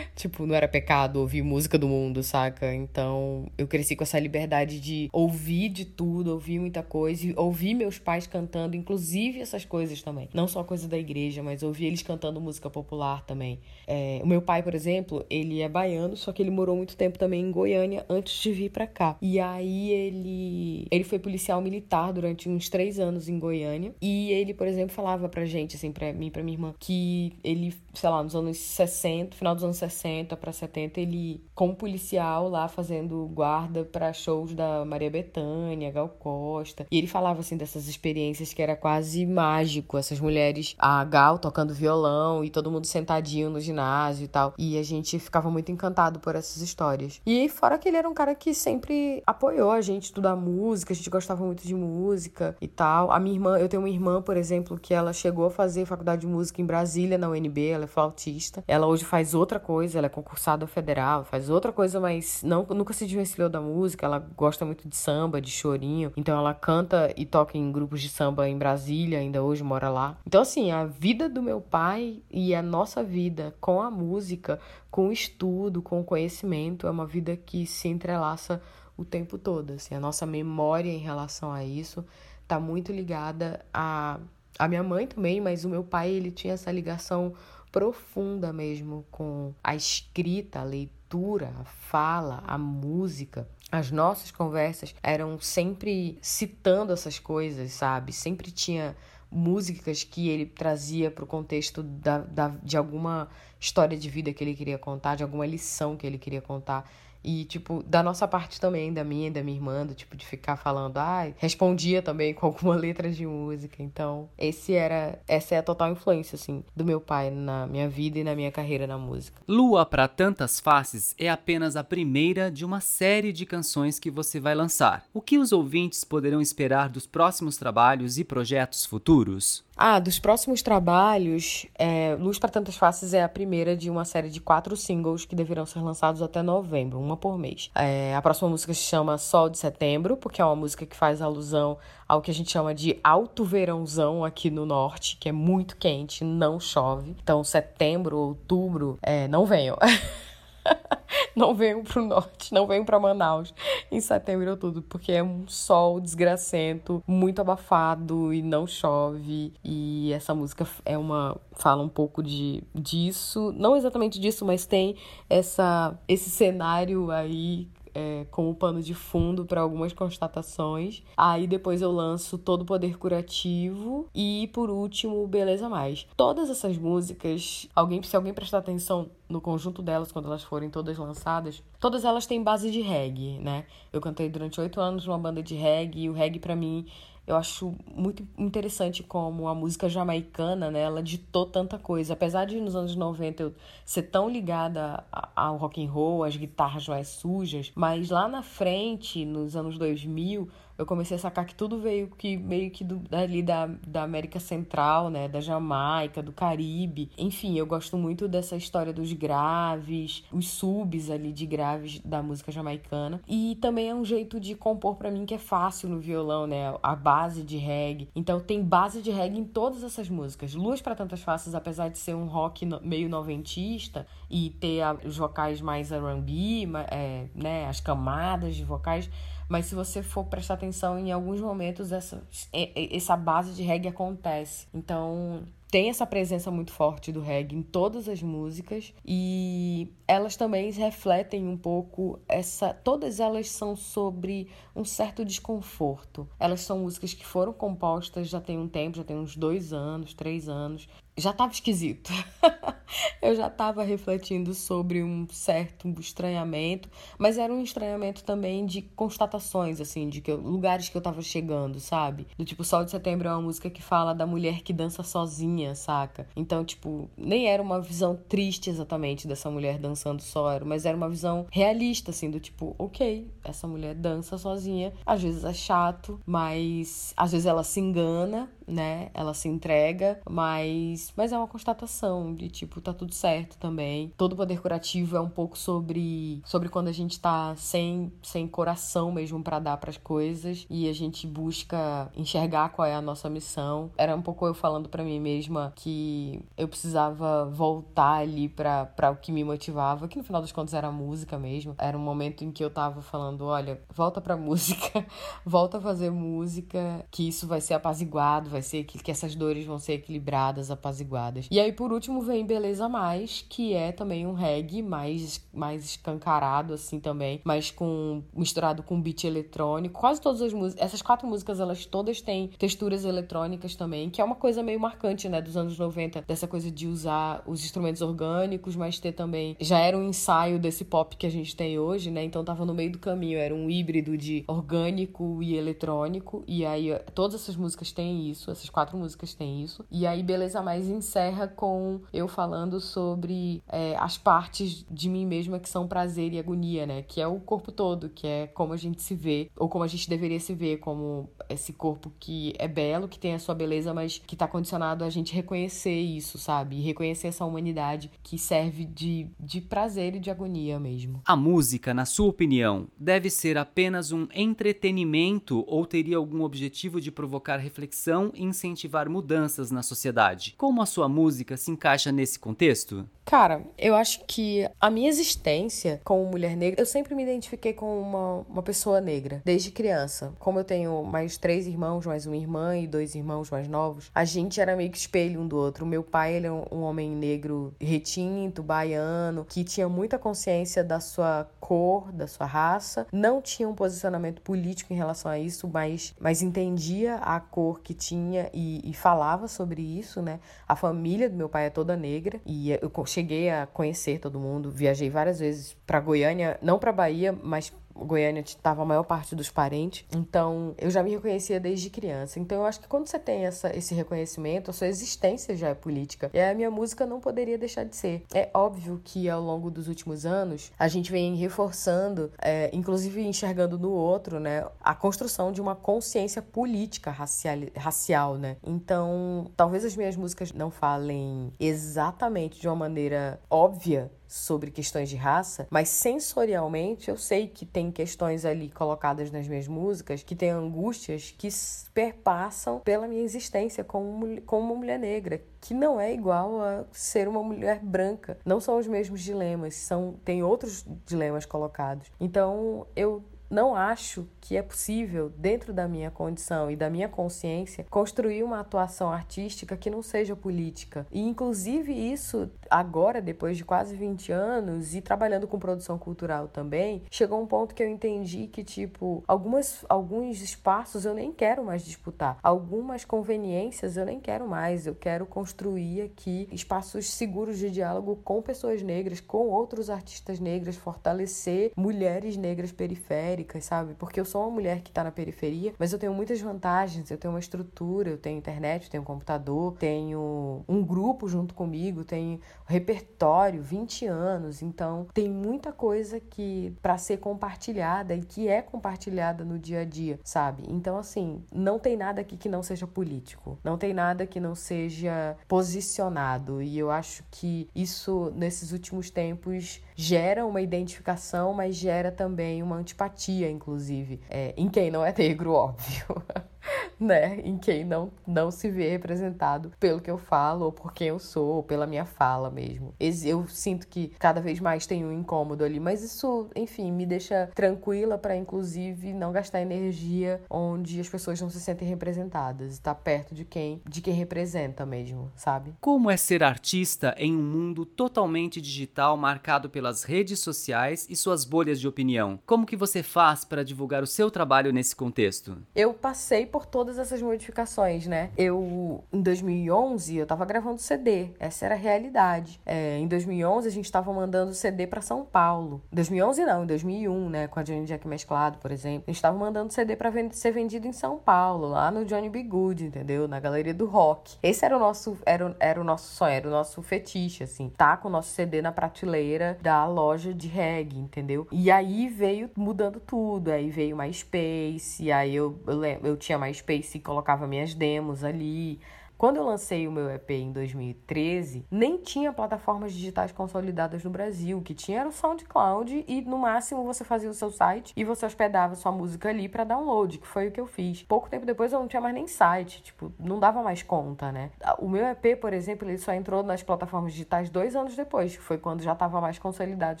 tipo, não era pecado ouvir música do mundo, saca? Então, eu cresci com essa liberdade de ouvir de tudo, ouvir muita coisa, e ouvir meus pais cantando, inclusive essas coisas também. Não só coisa da igreja, mas ouvir eles cantando música popular também. É, o meu pai, por exemplo, ele é baiano, só que ele morou muito tempo também em Goiânia antes de vir para cá. E aí ele, ele foi policial militar durante uns três anos em Goiânia. E ele, por exemplo, falava pra gente, assim, pra mim e pra minha irmã, que ele, sei lá, nos anos 60, final dos anos 60, 60 para 70, ele, como policial, lá fazendo guarda para shows da Maria Bethânia, Gal Costa. E ele falava, assim, dessas experiências que era quase mágico. Essas mulheres, a Gal tocando violão e todo mundo sentadinho no ginásio e tal. E a gente ficava muito encantado por essas histórias. E fora que ele era um cara que sempre apoiou a gente estudar música, a gente gostava muito de música e tal. A minha irmã, eu tenho uma irmã, por exemplo, que ela chegou a fazer faculdade de música em Brasília, na UNB, ela flautista. Ela hoje faz outra coisa, ela é concursada federal, faz outra coisa, mas não, nunca se desvencilhou da música. Ela gosta muito de samba, de chorinho. Então ela canta e toca em grupos de samba em Brasília, ainda hoje mora lá. Então, assim, a vida do meu pai e a nossa vida com a música, com o estudo, com o conhecimento, é uma vida que se entrelaça o tempo todo. Assim, a nossa memória em relação a isso está muito ligada a a minha mãe também, mas o meu pai ele tinha essa ligação profunda mesmo com a escrita, a leitura, a fala, a música. As nossas conversas eram sempre citando essas coisas, sabe? Sempre tinha músicas que ele trazia para o contexto da, da, de alguma história de vida que ele queria contar, de alguma lição que ele queria contar. E, tipo, da nossa parte também, da minha e da minha irmã, do tipo de ficar falando, ai, ah, respondia também com alguma (laughs) letra de música. Então, esse era, essa é a total influência, assim, do meu pai na minha vida e na minha carreira na música. Lua para Tantas Faces é apenas a primeira de uma série de canções que você vai lançar. O que os ouvintes poderão esperar dos próximos trabalhos e projetos futuros? Ah, dos próximos trabalhos, é, Luz para Tantas Faces é a primeira de uma série de quatro singles que deverão ser lançados até novembro, uma por mês. É, a próxima música se chama Sol de Setembro, porque é uma música que faz alusão ao que a gente chama de alto verãozão aqui no norte, que é muito quente, não chove. Então, setembro, outubro, é, não venham. (laughs) (laughs) não venham pro norte, não venham para Manaus em setembro ou tudo, porque é um sol desgracento, muito abafado e não chove. E essa música é uma fala um pouco de disso, não exatamente disso, mas tem essa esse cenário aí é, como pano de fundo para algumas constatações. Aí depois eu lanço Todo Poder Curativo e por último Beleza Mais. Todas essas músicas, alguém se alguém prestar atenção no conjunto delas quando elas forem todas lançadas, todas elas têm base de reggae, né? Eu cantei durante oito anos numa banda de reggae e o reggae para mim eu acho muito interessante como a música jamaicana, né, ela ditou tanta coisa. Apesar de nos anos 90 eu ser tão ligada ao rock and roll, às guitarras mais sujas, mas lá na frente, nos anos 2000, eu comecei a sacar que tudo veio que meio que do, ali da, da América Central, né? Da Jamaica, do Caribe. Enfim, eu gosto muito dessa história dos graves, os subs ali de graves da música jamaicana. E também é um jeito de compor para mim que é fácil no violão, né? A base de reggae. Então tem base de reggae em todas essas músicas. Luz para Tantas Faces, apesar de ser um rock meio noventista e ter os vocais mais R&B, é, né? As camadas de vocais mas se você for prestar atenção, em alguns momentos essa, essa base de reggae acontece. Então, tem essa presença muito forte do reggae em todas as músicas. E elas também refletem um pouco essa todas elas são sobre um certo desconforto. Elas são músicas que foram compostas já tem um tempo já tem uns dois anos três anos já estava esquisito. (laughs) eu já estava refletindo sobre um certo estranhamento, mas era um estranhamento também de constatações, assim, de que eu, lugares que eu estava chegando, sabe? Do tipo, Sol de Setembro é uma música que fala da mulher que dança sozinha, saca? Então, tipo, nem era uma visão triste exatamente dessa mulher dançando só, mas era uma visão realista, assim, do tipo, ok, essa mulher dança sozinha, às vezes é chato, mas às vezes ela se engana, né? Ela se entrega, mas, mas é uma constatação de tipo, tá tudo certo também. Todo poder curativo é um pouco sobre, sobre quando a gente tá sem, sem coração mesmo para dar para as coisas e a gente busca enxergar qual é a nossa missão. Era um pouco eu falando para mim mesma que eu precisava voltar ali para o que me motivava, que no final das contas era a música mesmo. Era um momento em que eu tava falando, olha, volta pra (laughs) música, volta a fazer música, que isso vai ser apaziguado, vai ser que, essas dores vão ser equilibradas, apaziguadas. E aí, por último, vem Beleza Mais, que é também um reggae mais, mais escancarado, assim, também, mas com misturado com beat eletrônico. Quase todas as músicas, essas quatro músicas, elas todas têm texturas eletrônicas também, que é uma coisa meio marcante, né, dos anos 90, dessa coisa de usar os instrumentos orgânicos, mas ter também. Já era um ensaio desse pop que a gente tem hoje, né? Então tava no meio do caminho, era um híbrido de orgânico e eletrônico. E aí todas essas músicas têm isso, essas quatro músicas têm isso. E aí Beleza Mais encerra com eu falando sobre é, as partes de mim mesma que são prazer e agonia, né? Que é o corpo todo, que é como a gente se vê, ou como a gente deveria se ver, como esse corpo que é belo, que tem a sua beleza, mas que tá condicionado a gente reconhecer isso, sabe? E reconhecer essa humanidade que serve de, de prazer e de agonia mesmo. A música, na sua opinião, deve ser apenas um entretenimento ou teria algum objetivo de provocar reflexão incentivar mudanças na sociedade? Como a sua música se encaixa nesse contexto? Cara, eu acho que a minha existência como mulher negra, eu sempre me identifiquei com uma, uma pessoa negra, desde criança. Como eu tenho mais três irmãos, mais uma irmã e dois irmãos mais novos, a gente era meio que espelho um do outro. O meu pai, ele é um, homem negro retinto, baiano, que tinha muita consciência da sua cor, da sua raça, não tinha um posicionamento político em relação a isso, mas, mas entendia a cor que tinha e, e falava sobre isso, né? A família do meu pai é toda negra e eu cheguei a conhecer todo mundo, viajei várias vezes para Goiânia, não para Bahia, mas Goiânia estava a maior parte dos parentes. Então, eu já me reconhecia desde criança. Então, eu acho que quando você tem essa, esse reconhecimento, a sua existência já é política. E a minha música não poderia deixar de ser. É óbvio que ao longo dos últimos anos, a gente vem reforçando, é, inclusive enxergando no outro, né, a construção de uma consciência política racial, racial, né? Então, talvez as minhas músicas não falem exatamente de uma maneira óbvia sobre questões de raça, mas sensorialmente eu sei que tem questões ali colocadas nas minhas músicas que tem angústias que perpassam pela minha existência como, como uma mulher negra, que não é igual a ser uma mulher branca. Não são os mesmos dilemas, são tem outros dilemas colocados. Então eu não acho que é possível, dentro da minha condição e da minha consciência, construir uma atuação artística que não seja política. E, inclusive, isso agora, depois de quase 20 anos e trabalhando com produção cultural também, chegou um ponto que eu entendi que, tipo, algumas, alguns espaços eu nem quero mais disputar, algumas conveniências eu nem quero mais. Eu quero construir aqui espaços seguros de diálogo com pessoas negras, com outros artistas negras, fortalecer mulheres negras periféricas, sabe? Porque eu sou uma mulher que está na periferia, mas eu tenho muitas vantagens. Eu tenho uma estrutura, eu tenho internet, eu tenho computador, tenho um grupo junto comigo, tenho repertório, 20 anos. Então, tem muita coisa que para ser compartilhada e que é compartilhada no dia a dia, sabe? Então, assim, não tem nada aqui que não seja político. Não tem nada que não seja posicionado. E eu acho que isso, nesses últimos tempos, gera uma identificação, mas gera também uma antipatia, inclusive, é, em quem não é negro, óbvio. (laughs) (laughs) né? Em quem não, não se vê representado pelo que eu falo, ou por quem eu sou, ou pela minha fala mesmo. Eu sinto que cada vez mais tem um incômodo ali, mas isso, enfim, me deixa tranquila para inclusive não gastar energia onde as pessoas não se sentem representadas, estar tá perto de quem, de quem representa mesmo, sabe? Como é ser artista em um mundo totalmente digital marcado pelas redes sociais e suas bolhas de opinião? Como que você faz para divulgar o seu trabalho nesse contexto? Eu passei por todas essas modificações, né? Eu, em 2011, eu tava gravando CD. Essa era a realidade. É, em 2011, a gente tava mandando CD para São Paulo. 2011 não, em 2001, né? Com a Johnny Jack mesclado, por exemplo. A gente tava mandando CD para ser vendido em São Paulo, lá no Johnny B. Good, entendeu? Na galeria do rock. Esse era o nosso, era, era o nosso sonho, era o nosso fetiche, assim. Tá com o nosso CD na prateleira da loja de reggae, entendeu? E aí veio mudando tudo. Aí veio MySpace, aí eu, eu, eu tinha MySpace e colocava minhas demos ali. Quando eu lancei o meu EP em 2013, nem tinha plataformas digitais consolidadas no Brasil. O que tinha era o SoundCloud e no máximo você fazia o seu site e você hospedava sua música ali para download, que foi o que eu fiz. Pouco tempo depois eu não tinha mais nem site, tipo, não dava mais conta, né? O meu EP, por exemplo, ele só entrou nas plataformas digitais dois anos depois, que foi quando já tava mais consolidado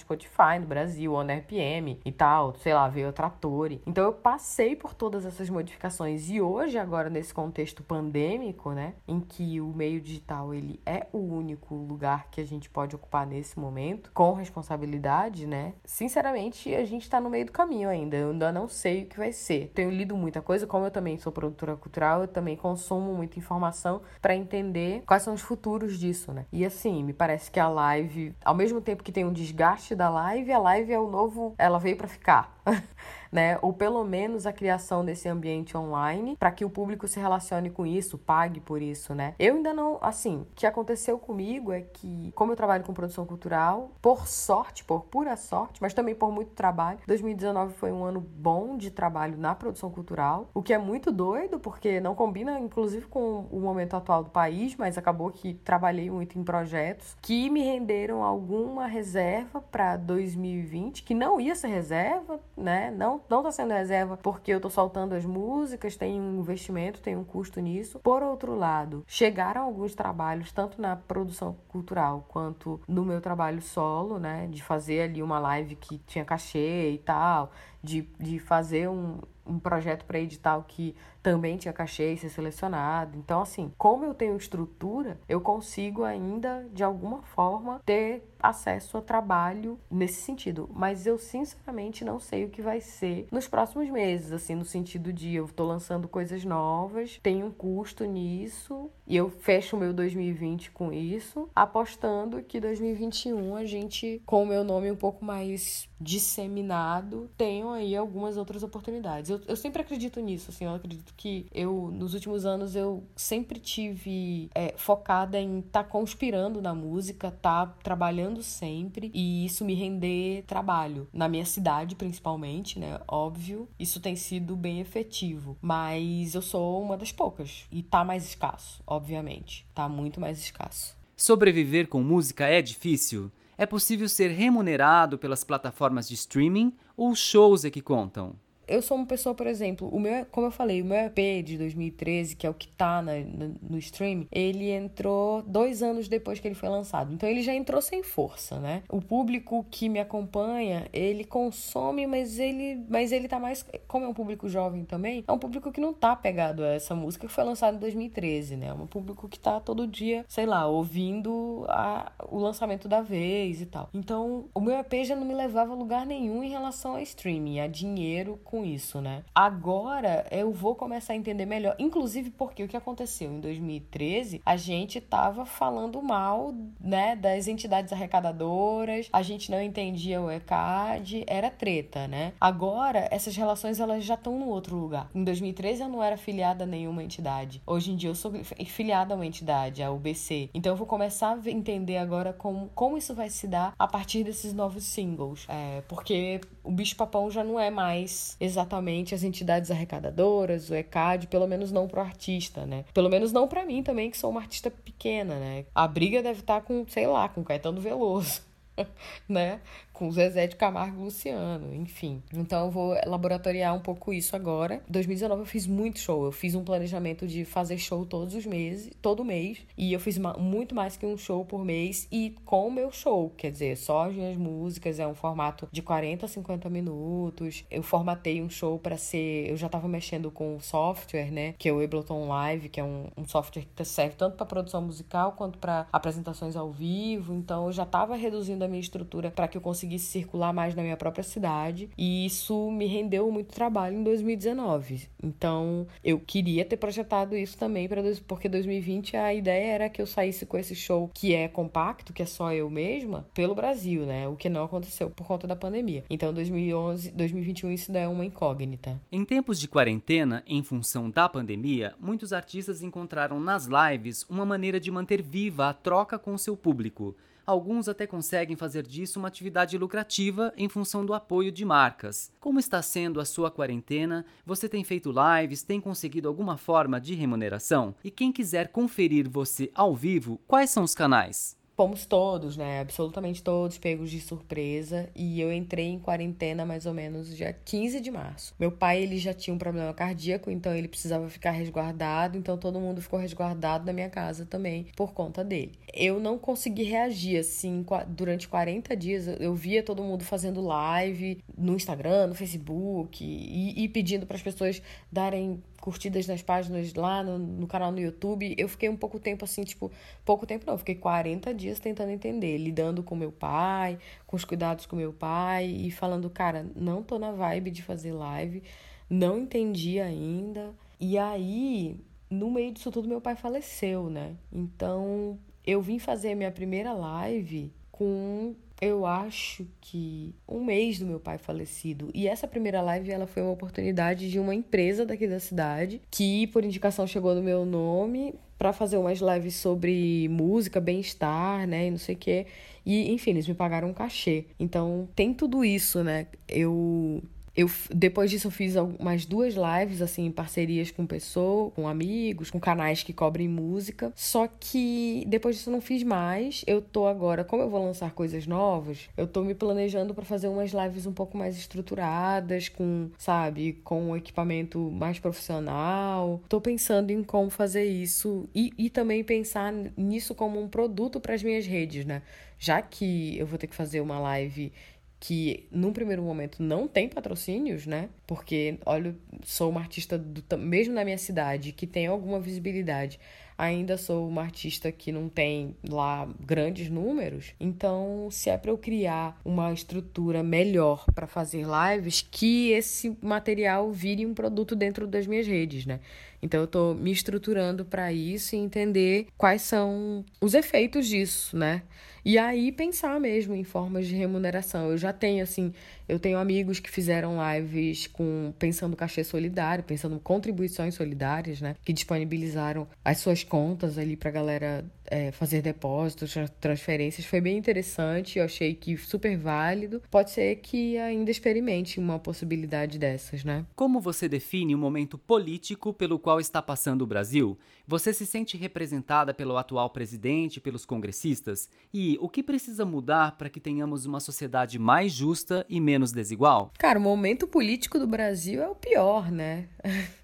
Spotify no Brasil, on RPM e tal, sei lá, veio o Trattori. Então eu passei por todas essas modificações e hoje, agora nesse contexto pandêmico, né? Em que o meio digital ele é o único lugar que a gente pode ocupar nesse momento, com responsabilidade, né? Sinceramente, a gente tá no meio do caminho ainda. Eu ainda não sei o que vai ser. Tenho lido muita coisa, como eu também sou produtora cultural, eu também consumo muita informação para entender quais são os futuros disso, né? E assim, me parece que a live, ao mesmo tempo que tem um desgaste da live, a live é o novo, ela veio para ficar. (laughs) né? Ou pelo menos a criação desse ambiente online para que o público se relacione com isso, pague por isso, né? Eu ainda não, assim, o que aconteceu comigo é que, como eu trabalho com produção cultural, por sorte, por pura sorte, mas também por muito trabalho, 2019 foi um ano bom de trabalho na produção cultural, o que é muito doido porque não combina, inclusive, com o momento atual do país, mas acabou que trabalhei muito em projetos que me renderam alguma reserva para 2020, que não ia ser reserva, né? Não não, tá sendo reserva porque eu tô soltando as músicas, tem um investimento, tem um custo nisso. Por outro lado, chegaram alguns trabalhos, tanto na produção cultural quanto no meu trabalho solo, né? De fazer ali uma live que tinha cachê e tal, de, de fazer um, um projeto para edital que também tinha cachê e ser selecionado. Então, assim, como eu tenho estrutura, eu consigo ainda, de alguma forma, ter acesso a trabalho nesse sentido. Mas eu, sinceramente, não sei o que vai ser nos próximos meses, assim, no sentido de eu tô lançando coisas novas, tem um custo nisso, e eu fecho o meu 2020 com isso, apostando que 2021 a gente, com o meu nome um pouco mais disseminado, tenho aí algumas outras oportunidades. Eu, eu sempre acredito nisso, assim, eu acredito que eu, nos últimos anos, eu sempre tive é, focada em estar tá conspirando na música, tá trabalhando sempre, e isso me render trabalho. Na minha cidade, principalmente, né? Óbvio, isso tem sido bem efetivo. Mas eu sou uma das poucas. E tá mais escasso, obviamente. Tá muito mais escasso. Sobreviver com música é difícil? É possível ser remunerado pelas plataformas de streaming ou shows é que contam? Eu sou uma pessoa, por exemplo, o meu, como eu falei, o meu EP de 2013, que é o que tá na, no, no stream, ele entrou dois anos depois que ele foi lançado. Então ele já entrou sem força, né? O público que me acompanha, ele consome, mas ele, mas ele tá mais, como é um público jovem também, é um público que não tá pegado a essa música que foi lançada em 2013, né? É um público que tá todo dia, sei lá, ouvindo a, o lançamento da vez e tal. Então, o meu EP já não me levava a lugar nenhum em relação a streaming, a dinheiro com com isso, né? Agora eu vou começar a entender melhor, inclusive porque o que aconteceu em 2013, a gente tava falando mal, né, das entidades arrecadadoras, a gente não entendia o ECAD, era treta, né? Agora essas relações elas já estão no outro lugar. Em 2013 eu não era filiada a nenhuma entidade. Hoje em dia eu sou filiada a uma entidade, a UBC. Então eu vou começar a entender agora como, como isso vai se dar a partir desses novos singles. É, porque o bicho papão já não é mais exatamente as entidades arrecadadoras, o ECAD, pelo menos não pro artista, né? Pelo menos não para mim também, que sou uma artista pequena, né? A briga deve estar tá com, sei lá, com Caetano Veloso. (laughs) né? Com Zezé de Camargo e Luciano, enfim. Então eu vou laboratoriar um pouco isso agora. Em 2019 eu fiz muito show. Eu fiz um planejamento de fazer show todos os meses, todo mês, e eu fiz muito mais que um show por mês e com o meu show, quer dizer, só as minhas músicas, é um formato de 40 a 50 minutos. Eu formatei um show para ser, eu já tava mexendo com o software, né, que é o Ableton Live, que é um, um software que serve tanto para produção musical quanto para apresentações ao vivo. Então eu já tava reduzindo a minha estrutura para que eu conseguisse conseguisse circular mais na minha própria cidade. E isso me rendeu muito trabalho em 2019. Então, eu queria ter projetado isso também para porque 2020 a ideia era que eu saísse com esse show que é compacto, que é só eu mesma, pelo Brasil, né? O que não aconteceu por conta da pandemia. Então, 2011, 2021 isso é uma incógnita. Em tempos de quarentena, em função da pandemia, muitos artistas encontraram nas lives uma maneira de manter viva a troca com seu público. Alguns até conseguem fazer disso uma atividade lucrativa em função do apoio de marcas. Como está sendo a sua quarentena? Você tem feito lives? Tem conseguido alguma forma de remuneração? E quem quiser conferir você ao vivo, quais são os canais? Fomos todos, né? Absolutamente todos pegos de surpresa. E eu entrei em quarentena mais ou menos dia 15 de março. Meu pai, ele já tinha um problema cardíaco, então ele precisava ficar resguardado. Então todo mundo ficou resguardado na minha casa também por conta dele. Eu não consegui reagir assim durante 40 dias. Eu via todo mundo fazendo live no Instagram, no Facebook e, e pedindo para as pessoas darem curtidas nas páginas lá no, no canal no YouTube, eu fiquei um pouco tempo assim, tipo, pouco tempo não, fiquei 40 dias tentando entender, lidando com meu pai, com os cuidados com meu pai e falando, cara, não tô na vibe de fazer live, não entendi ainda. E aí, no meio disso tudo, meu pai faleceu, né? Então, eu vim fazer minha primeira live com eu acho que um mês do meu pai falecido. E essa primeira live ela foi uma oportunidade de uma empresa daqui da cidade que por indicação chegou no meu nome para fazer umas lives sobre música, bem-estar, né, e não sei o quê. E enfim, eles me pagaram um cachê. Então, tem tudo isso, né? Eu eu, depois disso, eu fiz umas duas lives, assim, em parcerias com pessoas, com amigos, com canais que cobrem música. Só que depois disso eu não fiz mais. Eu tô agora, como eu vou lançar coisas novas, eu tô me planejando para fazer umas lives um pouco mais estruturadas, com, sabe, com um equipamento mais profissional. Tô pensando em como fazer isso e, e também pensar nisso como um produto para as minhas redes, né? Já que eu vou ter que fazer uma live que num primeiro momento não tem patrocínios, né? Porque, olha, sou uma artista do, mesmo na minha cidade que tem alguma visibilidade. Ainda sou uma artista que não tem lá grandes números. Então, se é para eu criar uma estrutura melhor para fazer lives, que esse material vire um produto dentro das minhas redes, né? Então, eu estou me estruturando para isso e entender quais são os efeitos disso, né? E aí pensar mesmo em formas de remuneração. Eu já tenho, assim, eu tenho amigos que fizeram lives com pensando cachê solidário, pensando contribuições solidárias, né? Que disponibilizaram as suas contas ali pra galera é, fazer depósitos, transferências. Foi bem interessante, eu achei que super válido. Pode ser que ainda experimente uma possibilidade dessas, né? Como você define o momento político pelo qual está passando o Brasil? Você se sente representada pelo atual presidente, pelos congressistas? E o que precisa mudar para que tenhamos uma sociedade mais justa e menos desigual? Cara, o momento político do Brasil é o pior, né? (laughs)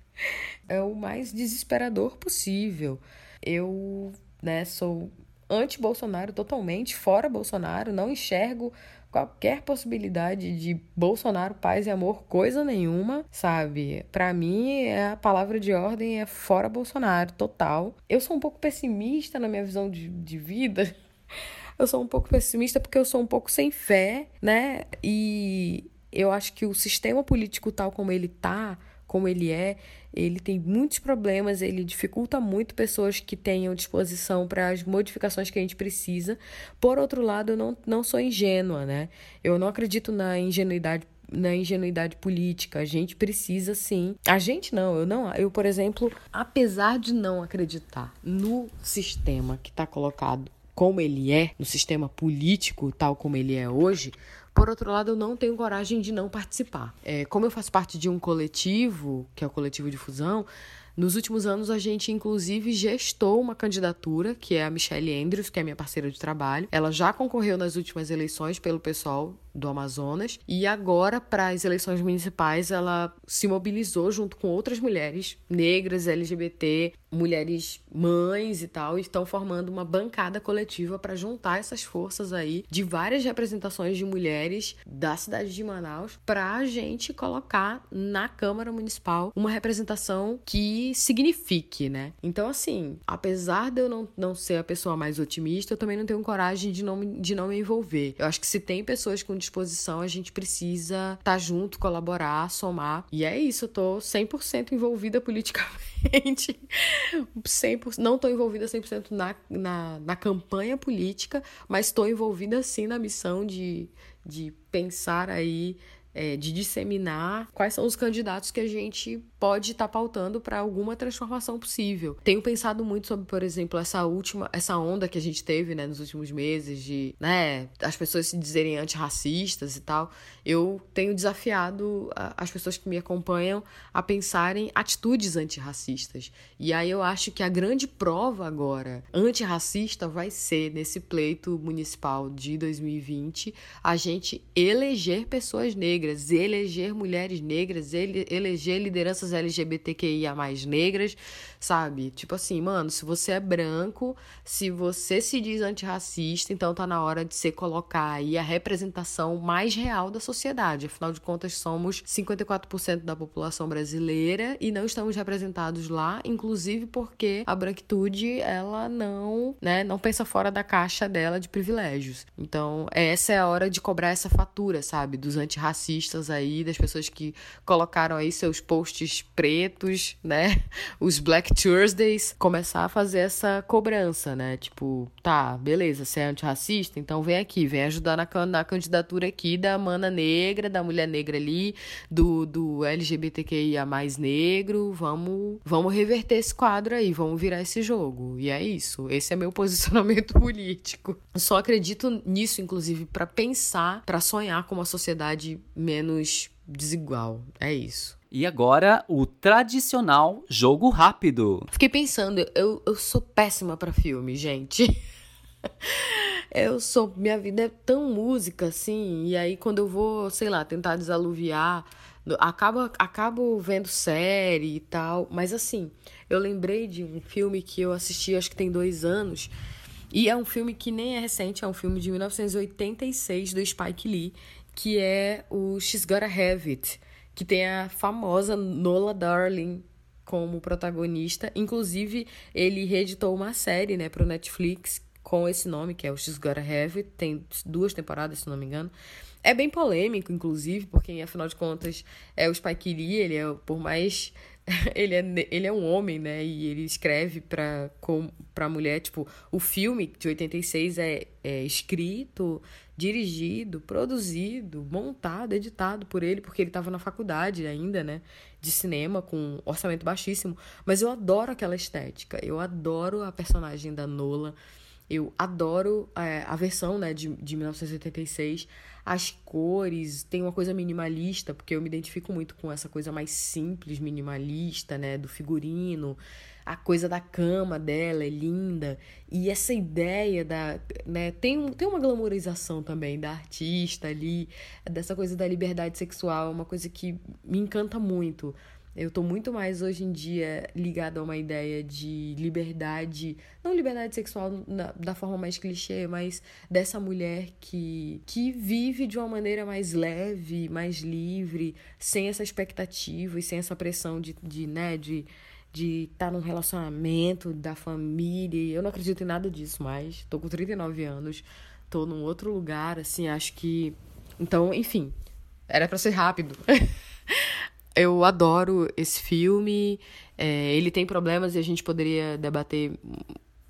é o mais desesperador possível. Eu, né, sou anti-Bolsonaro totalmente, fora Bolsonaro, não enxergo qualquer possibilidade de Bolsonaro, paz e amor, coisa nenhuma, sabe? Para mim, é a palavra de ordem é fora Bolsonaro, total. Eu sou um pouco pessimista na minha visão de, de vida. (laughs) Eu sou um pouco pessimista porque eu sou um pouco sem fé, né? E eu acho que o sistema político tal como ele tá, como ele é, ele tem muitos problemas, ele dificulta muito pessoas que tenham disposição para as modificações que a gente precisa. Por outro lado, eu não, não sou ingênua, né? Eu não acredito na ingenuidade na ingenuidade política. A gente precisa sim. A gente não, eu não. Eu, por exemplo, apesar de não acreditar no sistema que está colocado como ele é, no sistema político tal como ele é hoje, por outro lado, eu não tenho coragem de não participar. É, como eu faço parte de um coletivo, que é o coletivo de fusão, nos últimos anos a gente inclusive gestou uma candidatura, que é a Michelle Andrews, que é minha parceira de trabalho. Ela já concorreu nas últimas eleições pelo pessoal do Amazonas e agora para as eleições municipais ela se mobilizou junto com outras mulheres negras, LGBT, mulheres mães e tal, e estão formando uma bancada coletiva para juntar essas forças aí de várias representações de mulheres da cidade de Manaus para a gente colocar na Câmara Municipal uma representação que signifique, né? Então, assim, apesar de eu não, não ser a pessoa mais otimista, eu também não tenho coragem de não, de não me envolver. Eu acho que se tem pessoas com disposição, a gente precisa estar tá junto, colaborar, somar. E é isso, eu tô 100% envolvida politicamente. (laughs) 100%, não estou envolvida 100% na, na, na campanha política, mas estou envolvida sim na missão de, de pensar aí é, de disseminar quais são os candidatos que a gente pode estar tá pautando para alguma transformação possível. Tenho pensado muito sobre, por exemplo, essa última, essa onda que a gente teve, né, nos últimos meses de, né, as pessoas se dizerem antirracistas e tal. Eu tenho desafiado as pessoas que me acompanham a pensarem atitudes antirracistas. E aí eu acho que a grande prova agora antirracista vai ser nesse pleito municipal de 2020 a gente eleger pessoas negras negras, eleger mulheres negras, ele, eleger lideranças LGBTQIA negras, sabe? Tipo assim, mano, se você é branco, se você se diz antirracista, então tá na hora de você colocar aí a representação mais real da sociedade. Afinal de contas, somos 54% da população brasileira e não estamos representados lá, inclusive porque a branquitude, ela não, né, não pensa fora da caixa dela de privilégios. Então, essa é a hora de cobrar essa fatura, sabe? Dos antirracistas aí, das pessoas que colocaram aí seus posts pretos, né? (laughs) Os Black Thursdays, começar a fazer essa cobrança, né? Tipo, tá, beleza, você é antirracista, então vem aqui, vem ajudar na, na candidatura aqui da mana negra, da mulher negra ali, do, do LGBTQIA mais negro, vamos, vamos reverter esse quadro aí, vamos virar esse jogo. E é isso, esse é meu (laughs) posicionamento político. Só acredito nisso, inclusive, para pensar, para sonhar com uma sociedade menos desigual. É isso. E agora, o tradicional jogo rápido. Fiquei pensando, eu, eu sou péssima pra filme, gente. (laughs) eu sou. Minha vida é tão música, assim. E aí, quando eu vou, sei lá, tentar desaluviar, acabo, acabo vendo série e tal. Mas, assim, eu lembrei de um filme que eu assisti, acho que tem dois anos. E é um filme que nem é recente, é um filme de 1986 do Spike Lee, que é o She's Gotta Have It que tem a famosa Nola Darling como protagonista. Inclusive, ele reeditou uma série, né, pro Netflix com esse nome, que é o She's Gotta Have It. Tem duas temporadas, se não me engano. É bem polêmico, inclusive, porque, afinal de contas, é o Spike Lee, ele é, por mais (laughs) ele é, ele é um homem, né? E ele escreve pra, com, pra mulher. Tipo, o filme de 86 é, é escrito, dirigido, produzido, montado, editado por ele, porque ele estava na faculdade ainda, né? De cinema, com orçamento baixíssimo. Mas eu adoro aquela estética. Eu adoro a personagem da Nola. Eu adoro é, a versão né, de, de 1986. As cores, tem uma coisa minimalista, porque eu me identifico muito com essa coisa mais simples, minimalista, né? Do figurino. A coisa da cama dela é linda. E essa ideia da. Né, tem, tem uma glamorização também da artista ali, dessa coisa da liberdade sexual, é uma coisa que me encanta muito. Eu tô muito mais hoje em dia ligada a uma ideia de liberdade, não liberdade sexual na, da forma mais clichê, mas dessa mulher que, que vive de uma maneira mais leve, mais livre, sem essa expectativa e sem essa pressão de, de né, de de estar tá num relacionamento, da família. Eu não acredito em nada disso mais. Tô com 39 anos, tô num outro lugar, assim, acho que. Então, enfim, era para ser rápido. (laughs) eu adoro esse filme. É, ele tem problemas e a gente poderia debater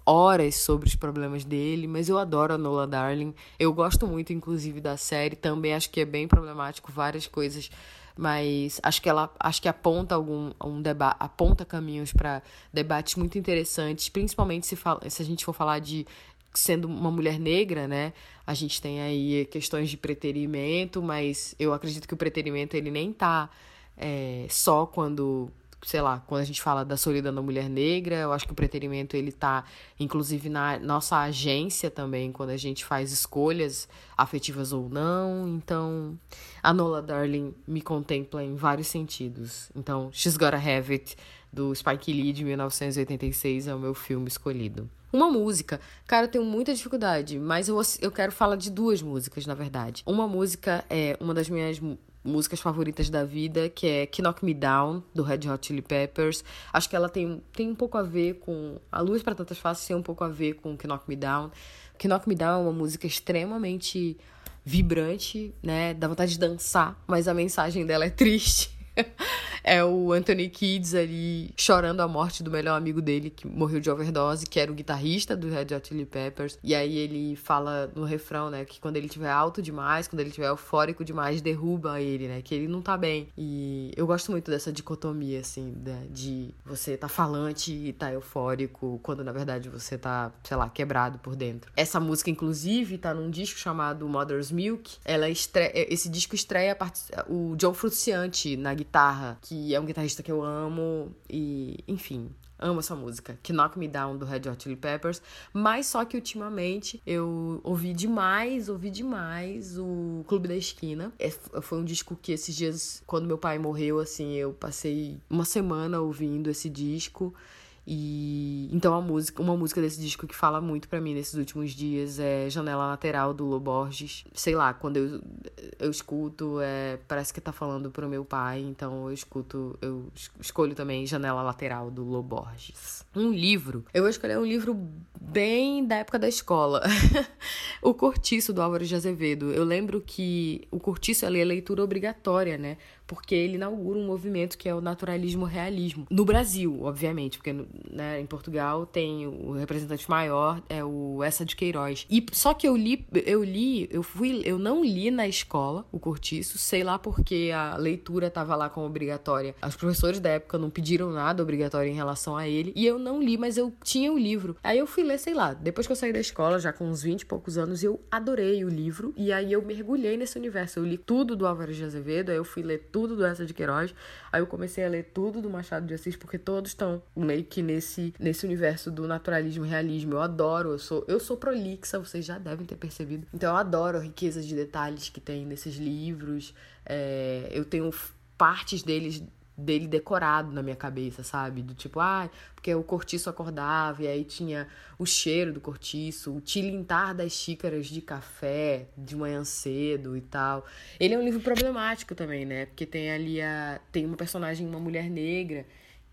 horas sobre os problemas dele, mas eu adoro a Nola Darling. Eu gosto muito, inclusive, da série. Também acho que é bem problemático várias coisas, mas acho que ela acho que aponta algum um debate, aponta caminhos para debates muito interessantes, principalmente se fala, se a gente for falar de sendo uma mulher negra, né? A gente tem aí questões de preterimento, mas eu acredito que o preterimento ele nem tá é, só quando, sei lá, quando a gente fala da solidão da mulher negra, eu acho que o preterimento ele tá, inclusive, na nossa agência também, quando a gente faz escolhas afetivas ou não. Então, a Nola Darling me contempla em vários sentidos. Então, She's Gotta Have It, do Spike Lee, de 1986, é o meu filme escolhido. Uma música. Cara, eu tenho muita dificuldade, mas eu, eu quero falar de duas músicas, na verdade. Uma música é uma das minhas músicas favoritas da vida, que é Knock Me Down, do Red Hot Chili Peppers. Acho que ela tem, tem um pouco a ver com. A Luz para Tantas Faces tem um pouco a ver com Knock Me Down. Knock Me Down é uma música extremamente vibrante, né? Dá vontade de dançar, mas a mensagem dela é triste. (laughs) é o Anthony Kids ali chorando a morte do melhor amigo dele que morreu de overdose, que era o guitarrista do Red Hot Chili Peppers. E aí ele fala no refrão, né, que quando ele tiver alto demais, quando ele tiver eufórico demais, derruba ele, né, que ele não tá bem. E eu gosto muito dessa dicotomia, assim, né, de você tá falante e tá eufórico, quando na verdade você tá, sei lá, quebrado por dentro. Essa música, inclusive, tá num disco chamado Mother's Milk. Ela estreia, esse disco estreia o John Frusciante na guitarra, que que é um guitarrista que eu amo e, enfim, amo essa música, que Knock Me Down do Red Hot Chili Peppers, mas só que ultimamente eu ouvi demais, ouvi demais o Clube da Esquina. É, foi um disco que esses dias, quando meu pai morreu, assim, eu passei uma semana ouvindo esse disco. E então a música, uma música desse disco que fala muito para mim nesses últimos dias é Janela Lateral do Loborges. Sei lá, quando eu, eu escuto, é, parece que tá falando pro meu pai, então eu escuto, eu escolho também Janela Lateral do Loborges. Um livro, eu vou escolher um livro bem da época da escola. (laughs) o Cortiço do Álvaro de Azevedo. Eu lembro que o Cortiço ali é leitura obrigatória, né? Porque ele inaugura um movimento que é o naturalismo realismo. No Brasil, obviamente, porque né, em Portugal tem o representante maior, é o Essa de Queiroz. E só que eu li, eu li, eu fui, eu não li na escola o Cortiço, sei lá porque a leitura estava lá como obrigatória. Os professores da época não pediram nada obrigatório em relação a ele, e eu não li, mas eu tinha o livro. Aí eu fui ler, sei lá, depois que eu saí da escola, já com uns 20 e poucos anos, eu adorei o livro, e aí eu mergulhei nesse universo. Eu li tudo do Álvaro de Azevedo, aí eu fui ler tudo do Essa de Queiroz. Aí eu comecei a ler tudo do Machado de Assis, porque todos estão meio que nesse, nesse universo do naturalismo e realismo. Eu adoro, eu sou, eu sou prolixa, vocês já devem ter percebido. Então eu adoro a riqueza de detalhes que tem nesses livros. É, eu tenho partes deles dele decorado na minha cabeça, sabe? Do tipo, ah, porque o cortiço acordava e aí tinha o cheiro do cortiço, o tilintar das xícaras de café de manhã cedo e tal. Ele é um livro problemático também, né? Porque tem ali a tem uma personagem, uma mulher negra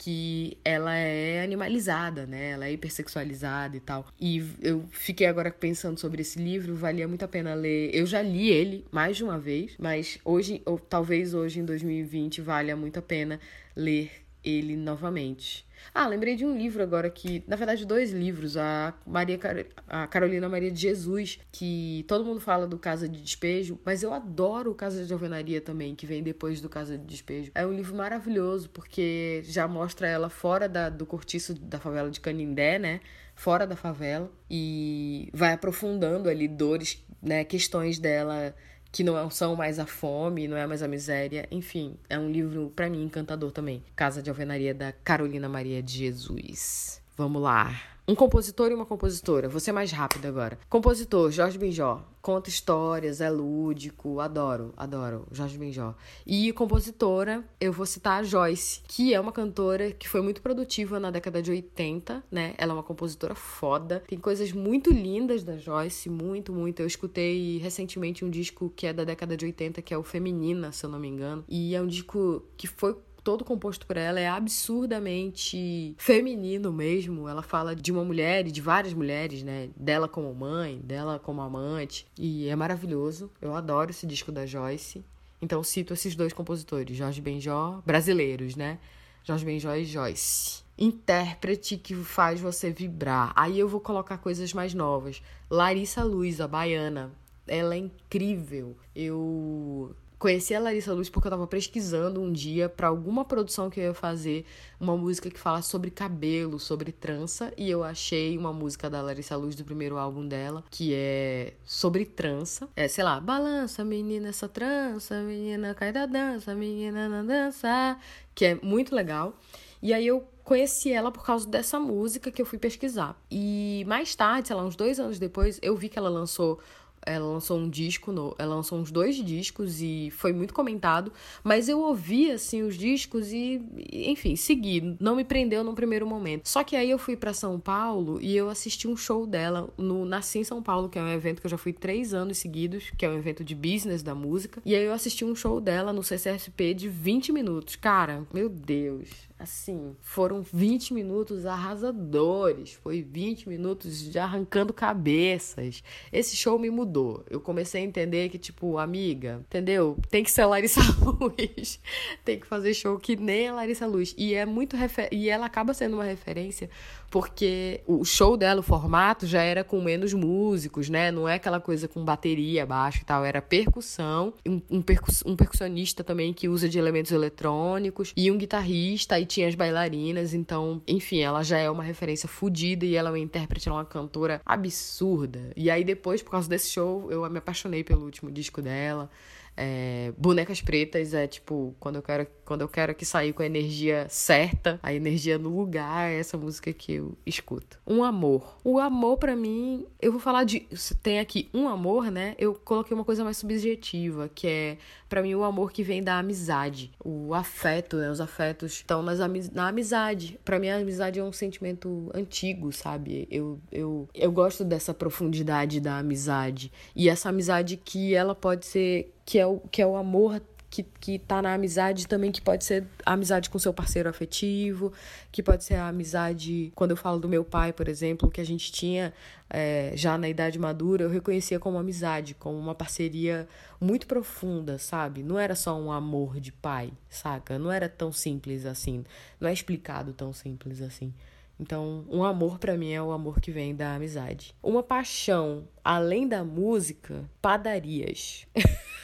que ela é animalizada, né? Ela é hipersexualizada e tal. E eu fiquei agora pensando sobre esse livro, valia muito a pena ler. Eu já li ele mais de uma vez, mas hoje, ou talvez hoje em 2020, valha muito a pena ler ele novamente. Ah, lembrei de um livro agora que, na verdade, dois livros, a Maria Car... a Carolina Maria de Jesus, que todo mundo fala do Casa de Despejo, mas eu adoro o Casa de Alvenaria também, que vem depois do Casa de Despejo. É um livro maravilhoso porque já mostra ela fora da, do cortiço da favela de Canindé, né? Fora da favela e vai aprofundando ali dores, né, questões dela que não são mais a fome, não é mais a miséria. Enfim, é um livro, para mim, encantador também. Casa de Alvenaria, da Carolina Maria de Jesus. Vamos lá. Um compositor e uma compositora. Ser mais rápido agora. Compositor, Jorge Benjó. Conta histórias, é lúdico. Adoro, adoro Jorge Benjó. E compositora, eu vou citar a Joyce, que é uma cantora que foi muito produtiva na década de 80, né? Ela é uma compositora foda. Tem coisas muito lindas da Joyce, muito, muito. Eu escutei recentemente um disco que é da década de 80, que é o Feminina, se eu não me engano. E é um disco que foi todo composto por ela é absurdamente feminino mesmo. Ela fala de uma mulher e de várias mulheres, né? Dela como mãe, dela como amante. E é maravilhoso. Eu adoro esse disco da Joyce. Então cito esses dois compositores, Jorge Benjó, brasileiros, né? Jorge Benjó e Joyce. Intérprete que faz você vibrar. Aí eu vou colocar coisas mais novas. Larissa Luz, a baiana. Ela é incrível. Eu Conheci a Larissa Luz porque eu tava pesquisando um dia para alguma produção que eu ia fazer, uma música que fala sobre cabelo, sobre trança, e eu achei uma música da Larissa Luz do primeiro álbum dela, que é sobre trança. É, sei lá, balança, menina, essa trança, menina, cai da dança, menina, na dança, que é muito legal. E aí eu conheci ela por causa dessa música que eu fui pesquisar. E mais tarde, sei lá, uns dois anos depois, eu vi que ela lançou ela lançou um disco, no, ela lançou uns dois discos e foi muito comentado, mas eu ouvi assim os discos e, enfim, segui, não me prendeu no primeiro momento. Só que aí eu fui para São Paulo e eu assisti um show dela no Nasci em São Paulo, que é um evento que eu já fui três anos seguidos, que é um evento de business da música. E aí eu assisti um show dela no CCSP de 20 minutos. Cara, meu Deus, assim, foram 20 minutos arrasadores. Foi 20 minutos de arrancando cabeças. Esse show me mudou. Eu comecei a entender que, tipo, amiga, entendeu? Tem que ser Larissa (laughs) Luz. Tem que fazer show que nem a Larissa Luz. E é muito refer... e ela acaba sendo uma referência porque o show dela, o formato, já era com menos músicos, né? Não é aquela coisa com bateria, baixo e tal. Era percussão, um, um, percuss... um percussionista também que usa de elementos eletrônicos e um guitarrista. E tinha as bailarinas, então, enfim, ela já é uma referência fodida e ela é uma intérprete, ela é uma cantora absurda. E aí depois, por causa desse show, eu me apaixonei pelo último disco dela. É, bonecas pretas é tipo, quando eu quero, quando eu quero que sair com a energia certa, a energia no lugar, é essa música que eu escuto. Um amor. O amor para mim, eu vou falar de tem aqui um amor, né? Eu coloquei uma coisa mais subjetiva, que é para mim o amor que vem da amizade, o afeto, né? Os afetos estão nas amiz na amizade. Para mim a amizade é um sentimento antigo, sabe? Eu, eu, eu gosto dessa profundidade da amizade e essa amizade que ela pode ser que é o, que é o amor que, que tá na amizade também, que pode ser amizade com seu parceiro afetivo, que pode ser a amizade, quando eu falo do meu pai, por exemplo, que a gente tinha é, já na idade madura, eu reconhecia como amizade, como uma parceria muito profunda, sabe? Não era só um amor de pai, saca? Não era tão simples assim, não é explicado tão simples assim. Então, um amor para mim é o amor que vem da amizade. Uma paixão além da música, padarias. (laughs)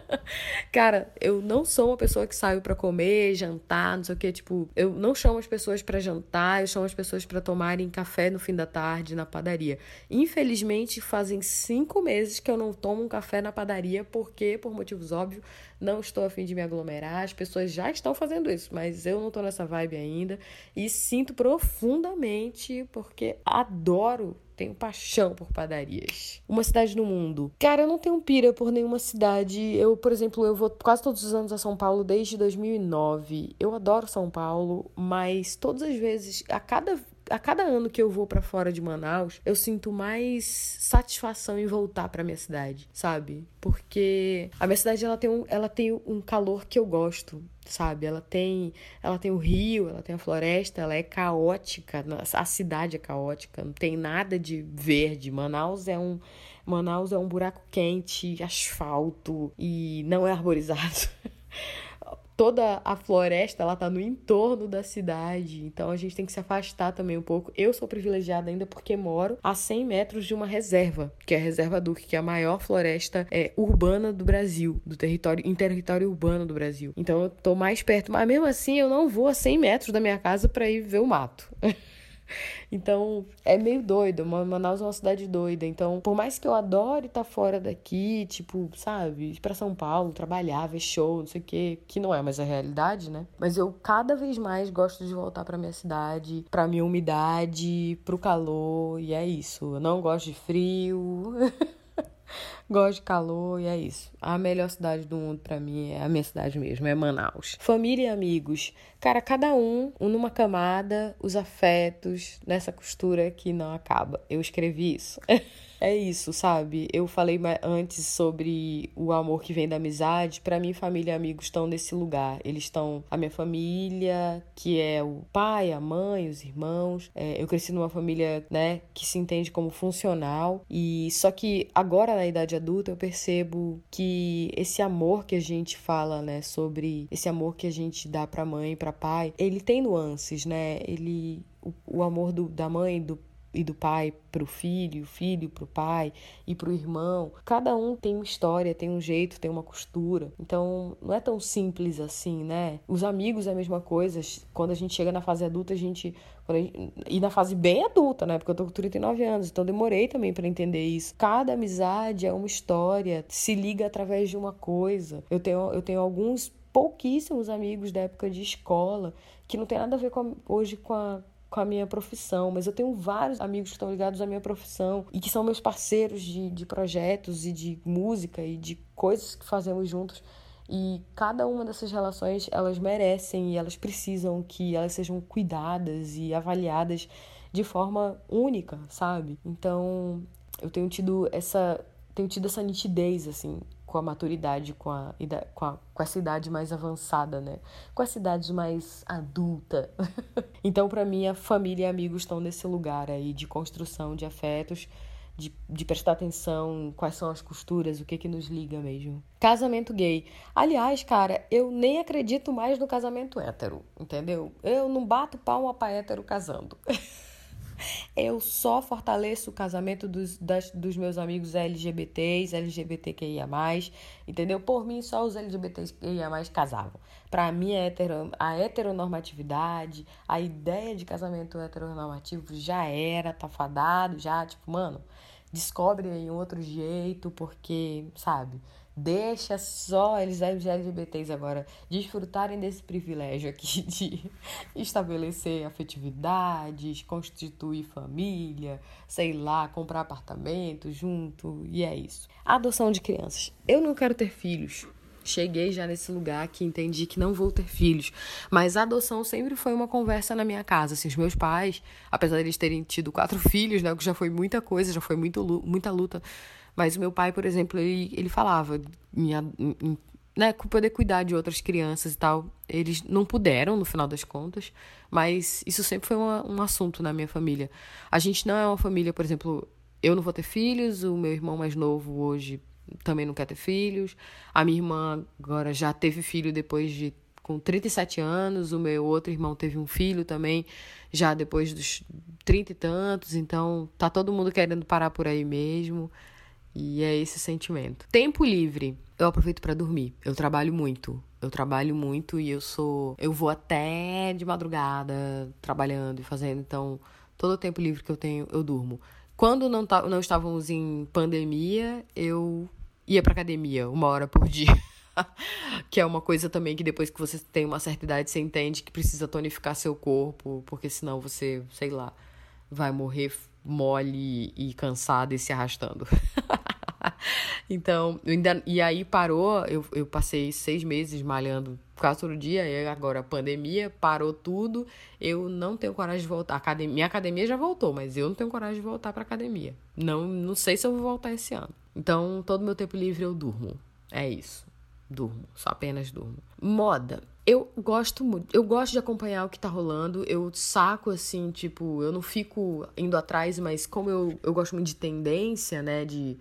(laughs) Cara, eu não sou uma pessoa que saio para comer, jantar, não sei o que, tipo, eu não chamo as pessoas para jantar, eu chamo as pessoas para tomarem café no fim da tarde na padaria. Infelizmente, fazem cinco meses que eu não tomo um café na padaria, porque, por motivos óbvios, não estou afim de me aglomerar. As pessoas já estão fazendo isso, mas eu não tô nessa vibe ainda. E sinto profundamente, porque adoro tenho paixão por padarias. Uma cidade no mundo. Cara, eu não tenho pira por nenhuma cidade. Eu, por exemplo, eu vou quase todos os anos a São Paulo desde 2009. Eu adoro São Paulo, mas todas as vezes, a cada a cada ano que eu vou para fora de Manaus, eu sinto mais satisfação em voltar para minha cidade, sabe? Porque a minha cidade ela tem um, ela tem um calor que eu gosto, sabe? Ela tem, ela tem o rio, ela tem a floresta, ela é caótica, a cidade é caótica, não tem nada de verde. Manaus é um Manaus é um buraco quente, asfalto e não é arborizado. (laughs) toda a floresta ela tá no entorno da cidade, então a gente tem que se afastar também um pouco. Eu sou privilegiada ainda porque moro a 100 metros de uma reserva, que é a Reserva Duque, que é a maior floresta é, urbana do Brasil, do território, em território urbano do Brasil. Então eu tô mais perto, mas mesmo assim eu não vou a 100 metros da minha casa para ir ver o mato. (laughs) Então, é meio doido. Manaus é uma cidade doida. Então, por mais que eu adore estar fora daqui, tipo, sabe, ir pra São Paulo, trabalhar, ver show, não sei o quê, que não é mais a realidade, né? Mas eu cada vez mais gosto de voltar pra minha cidade, pra minha umidade, pro calor, e é isso. Eu não gosto de frio. (laughs) Gosto de calor e é isso. A melhor cidade do mundo para mim é a minha cidade mesmo, é Manaus. Família e amigos. Cara, cada um, um numa camada, os afetos, nessa costura que não acaba. Eu escrevi isso. (laughs) é isso, sabe? Eu falei antes sobre o amor que vem da amizade. Para mim, família e amigos estão nesse lugar. Eles estão a minha família, que é o pai, a mãe, os irmãos. É, eu cresci numa família, né, que se entende como funcional. E só que agora na idade adulta eu percebo que esse amor que a gente fala, né, sobre esse amor que a gente dá para mãe, para pai, ele tem nuances, né? Ele o, o amor do, da mãe, do e do pai para o filho, o filho para o pai e para o irmão. Cada um tem uma história, tem um jeito, tem uma costura. Então não é tão simples assim, né? Os amigos é a mesma coisa. Quando a gente chega na fase adulta, a gente. A gente e na fase bem adulta, né? Porque eu tô com 39 anos, então demorei também para entender isso. Cada amizade é uma história, se liga através de uma coisa. Eu tenho, eu tenho alguns pouquíssimos amigos da época de escola que não tem nada a ver com a, hoje com a com a minha profissão, mas eu tenho vários amigos que estão ligados à minha profissão e que são meus parceiros de, de projetos e de música e de coisas que fazemos juntos. E cada uma dessas relações, elas merecem e elas precisam que elas sejam cuidadas e avaliadas de forma única, sabe? Então, eu tenho tido essa tenho tido essa nitidez assim com a maturidade, com a, com a, com essa idade mais avançada, né? Com essa idade mais adulta. (laughs) então, para mim, a família e amigos estão nesse lugar aí de construção de afetos, de, de prestar atenção quais são as costuras, o que que nos liga mesmo. Casamento gay. Aliás, cara, eu nem acredito mais no casamento hétero, entendeu? Eu não bato palma pra hétero casando. (laughs) Eu só fortaleço o casamento dos, das, dos meus amigos LGBTs, LGBTQIA+, entendeu? Por mim, só os LGBTQIA+, casavam. Pra mim, a, hetero, a heteronormatividade, a ideia de casamento heteronormativo já era, tá fadado, já, tipo, mano descobre aí um outro jeito, porque, sabe, deixa só eles LGBTs agora desfrutarem desse privilégio aqui (laughs) de estabelecer afetividades, constituir família, sei lá, comprar apartamento junto, e é isso. Adoção de crianças. Eu não quero ter filhos. Cheguei já nesse lugar que entendi que não vou ter filhos. Mas a adoção sempre foi uma conversa na minha casa. Assim, os meus pais, apesar de eles terem tido quatro (laughs) filhos, né? O que já foi muita coisa, já foi muito, muita luta. Mas o meu pai, por exemplo, ele, ele falava minha, né, poder cuidar de outras crianças e tal. Eles não puderam, no final das contas, mas isso sempre foi uma, um assunto na minha família. A gente não é uma família, por exemplo, eu não vou ter filhos, o meu irmão mais novo hoje também não quer ter filhos. A minha irmã agora já teve filho depois de com 37 anos, o meu outro irmão teve um filho também, já depois dos 30 e tantos, então tá todo mundo querendo parar por aí mesmo. E é esse sentimento. Tempo livre, eu aproveito para dormir. Eu trabalho muito. Eu trabalho muito e eu sou, eu vou até de madrugada trabalhando e fazendo, então todo o tempo livre que eu tenho, eu durmo. Quando não, tá, não estávamos em pandemia, eu ia pra academia uma hora por dia. (laughs) que é uma coisa também que depois que você tem uma certa idade, você entende que precisa tonificar seu corpo, porque senão você, sei lá, vai morrer mole e cansado e se arrastando. (laughs) (laughs) então, ainda, e aí parou, eu, eu passei seis meses malhando quase todo dia, e agora a pandemia parou tudo, eu não tenho coragem de voltar. Academia, minha academia já voltou, mas eu não tenho coragem de voltar pra academia. Não, não sei se eu vou voltar esse ano. Então, todo meu tempo livre eu durmo. É isso. Durmo, só apenas durmo. Moda. Eu gosto muito, eu gosto de acompanhar o que tá rolando. Eu saco assim, tipo, eu não fico indo atrás, mas como eu, eu gosto muito de tendência, né, de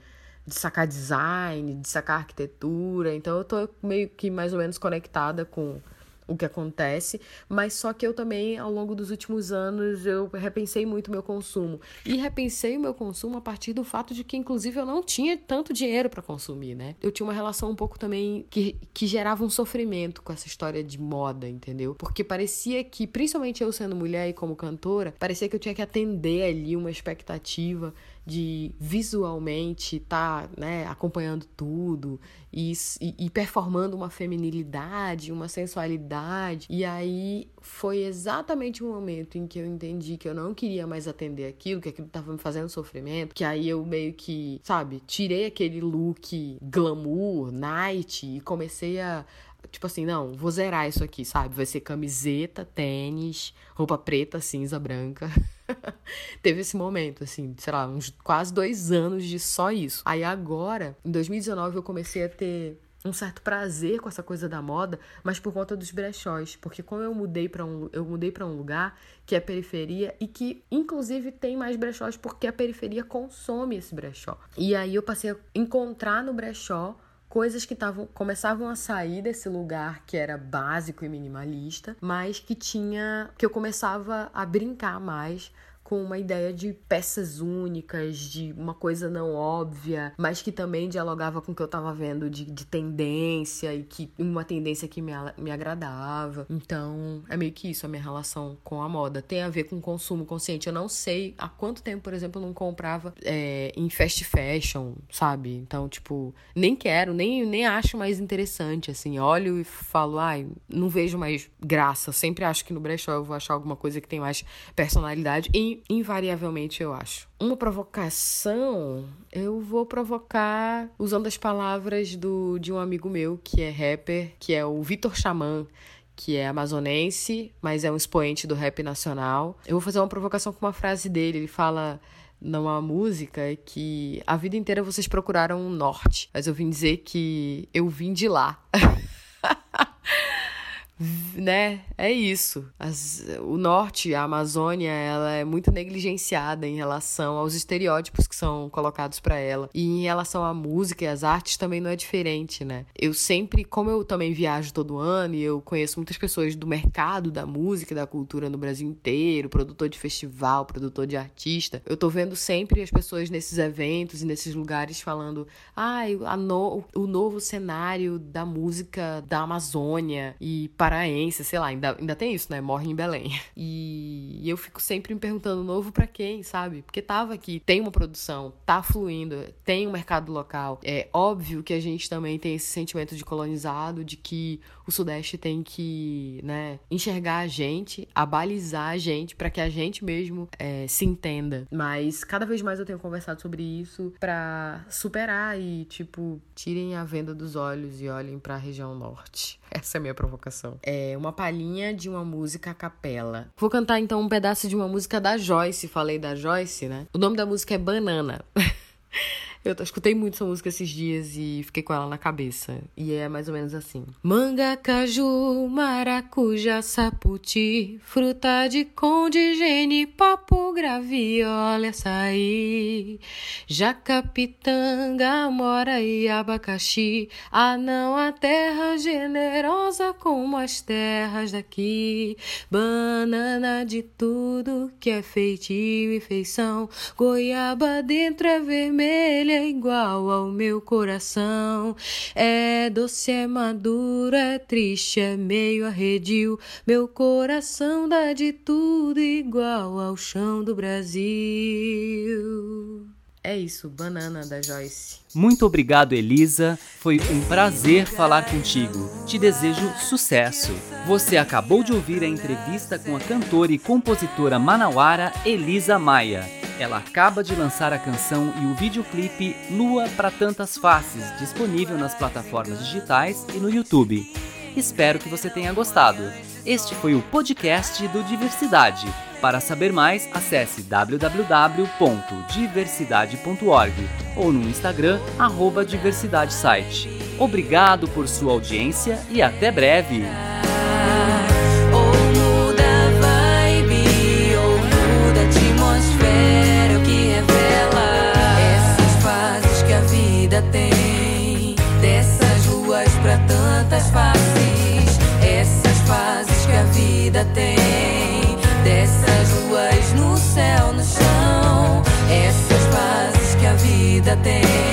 de sacar design, de sacar arquitetura. Então eu tô meio que mais ou menos conectada com o que acontece, mas só que eu também ao longo dos últimos anos eu repensei muito meu consumo. E repensei o meu consumo a partir do fato de que inclusive eu não tinha tanto dinheiro para consumir, né? Eu tinha uma relação um pouco também que, que gerava um sofrimento com essa história de moda, entendeu? Porque parecia que, principalmente eu sendo mulher e como cantora, parecia que eu tinha que atender ali uma expectativa de visualmente estar tá, né, acompanhando tudo e, e, e, performando uma feminilidade, uma sensualidade. E aí foi exatamente o momento em que eu entendi que eu não queria mais atender aquilo, que aquilo estava me fazendo sofrimento, que aí eu meio que, sabe, tirei aquele look glamour, night e comecei a, tipo assim, não, vou zerar isso aqui, sabe? Vai ser camiseta, tênis, roupa preta, cinza, branca. (laughs) Teve esse momento, assim, sei lá, uns quase dois anos de só isso. Aí agora, em 2019, eu comecei a ter um certo prazer com essa coisa da moda, mas por conta dos brechós, porque como eu mudei para um eu mudei para um lugar que é periferia e que inclusive tem mais brechós porque a periferia consome esse brechó. E aí eu passei a encontrar no brechó coisas que tavam, começavam a sair desse lugar que era básico e minimalista, mas que tinha que eu começava a brincar mais com uma ideia de peças únicas, de uma coisa não óbvia, mas que também dialogava com o que eu tava vendo de, de tendência e que uma tendência que me, me agradava. Então, é meio que isso a minha relação com a moda. Tem a ver com consumo consciente. Eu não sei há quanto tempo, por exemplo, eu não comprava é, em fast fashion, sabe? Então, tipo, nem quero, nem, nem acho mais interessante, assim. Olho e falo, ai, não vejo mais graça. Sempre acho que no brechó eu vou achar alguma coisa que tem mais personalidade. E invariavelmente, eu acho. Uma provocação, eu vou provocar usando as palavras do, de um amigo meu que é rapper, que é o Vitor Xamã, que é amazonense, mas é um expoente do rap nacional. Eu vou fazer uma provocação com uma frase dele. Ele fala numa música que a vida inteira vocês procuraram um norte, mas eu vim dizer que eu vim de lá. (laughs) né? É isso. As, o norte, a Amazônia, ela é muito negligenciada em relação aos estereótipos que são colocados para ela. E em relação à música e às artes também não é diferente, né? Eu sempre, como eu também viajo todo ano e eu conheço muitas pessoas do mercado da música e da cultura no Brasil inteiro, produtor de festival, produtor de artista, eu tô vendo sempre as pessoas nesses eventos e nesses lugares falando: "Ah, no, o novo cenário da música da Amazônia" e para paraense, sei lá, ainda, ainda tem isso, né? Morre em Belém. E, eu fico sempre me perguntando, novo pra quem, sabe? Porque tava aqui, tem uma produção, tá fluindo, tem um mercado local. É óbvio que a gente também tem esse sentimento de colonizado, de que o Sudeste tem que, né, enxergar a gente, abalizar a gente, para que a gente mesmo é, se entenda. Mas cada vez mais eu tenho conversado sobre isso para superar e, tipo, tirem a venda dos olhos e olhem para a região norte. (laughs) Essa é a minha provocação. É uma palhinha de uma música a capela. Vou cantar então um pedaço de uma música da Joyce. Falei da Joyce, né? O nome da música é Banana. (laughs) Eu escutei muito essa música esses dias e fiquei com ela na cabeça. E é mais ou menos assim: Manga, caju, maracujá, saputi, fruta de conde, gene, papo, graviola, açaí, jaca, pitanga, amora e abacaxi. Ah, não, a terra generosa como as terras daqui. Banana de tudo que é feitio e feição. Goiaba dentro é vermelha é igual ao meu coração. É doce, é maduro, é triste, é meio arredio. Meu coração dá de tudo igual ao chão do Brasil. É isso, banana da Joyce. Muito obrigado, Elisa. Foi um prazer falar contigo. Te desejo sucesso. Você acabou de ouvir a entrevista com a cantora e compositora manauara Elisa Maia. Ela acaba de lançar a canção e o videoclipe Lua para Tantas Faces, disponível nas plataformas digitais e no YouTube. Espero que você tenha gostado. Este foi o podcast do Diversidade. Para saber mais, acesse www.diversidade.org ou no Instagram, arroba. Obrigado por sua audiência e até breve! Tem. Dessas ruas pra tantas faces, essas que a vida tem. vida tem.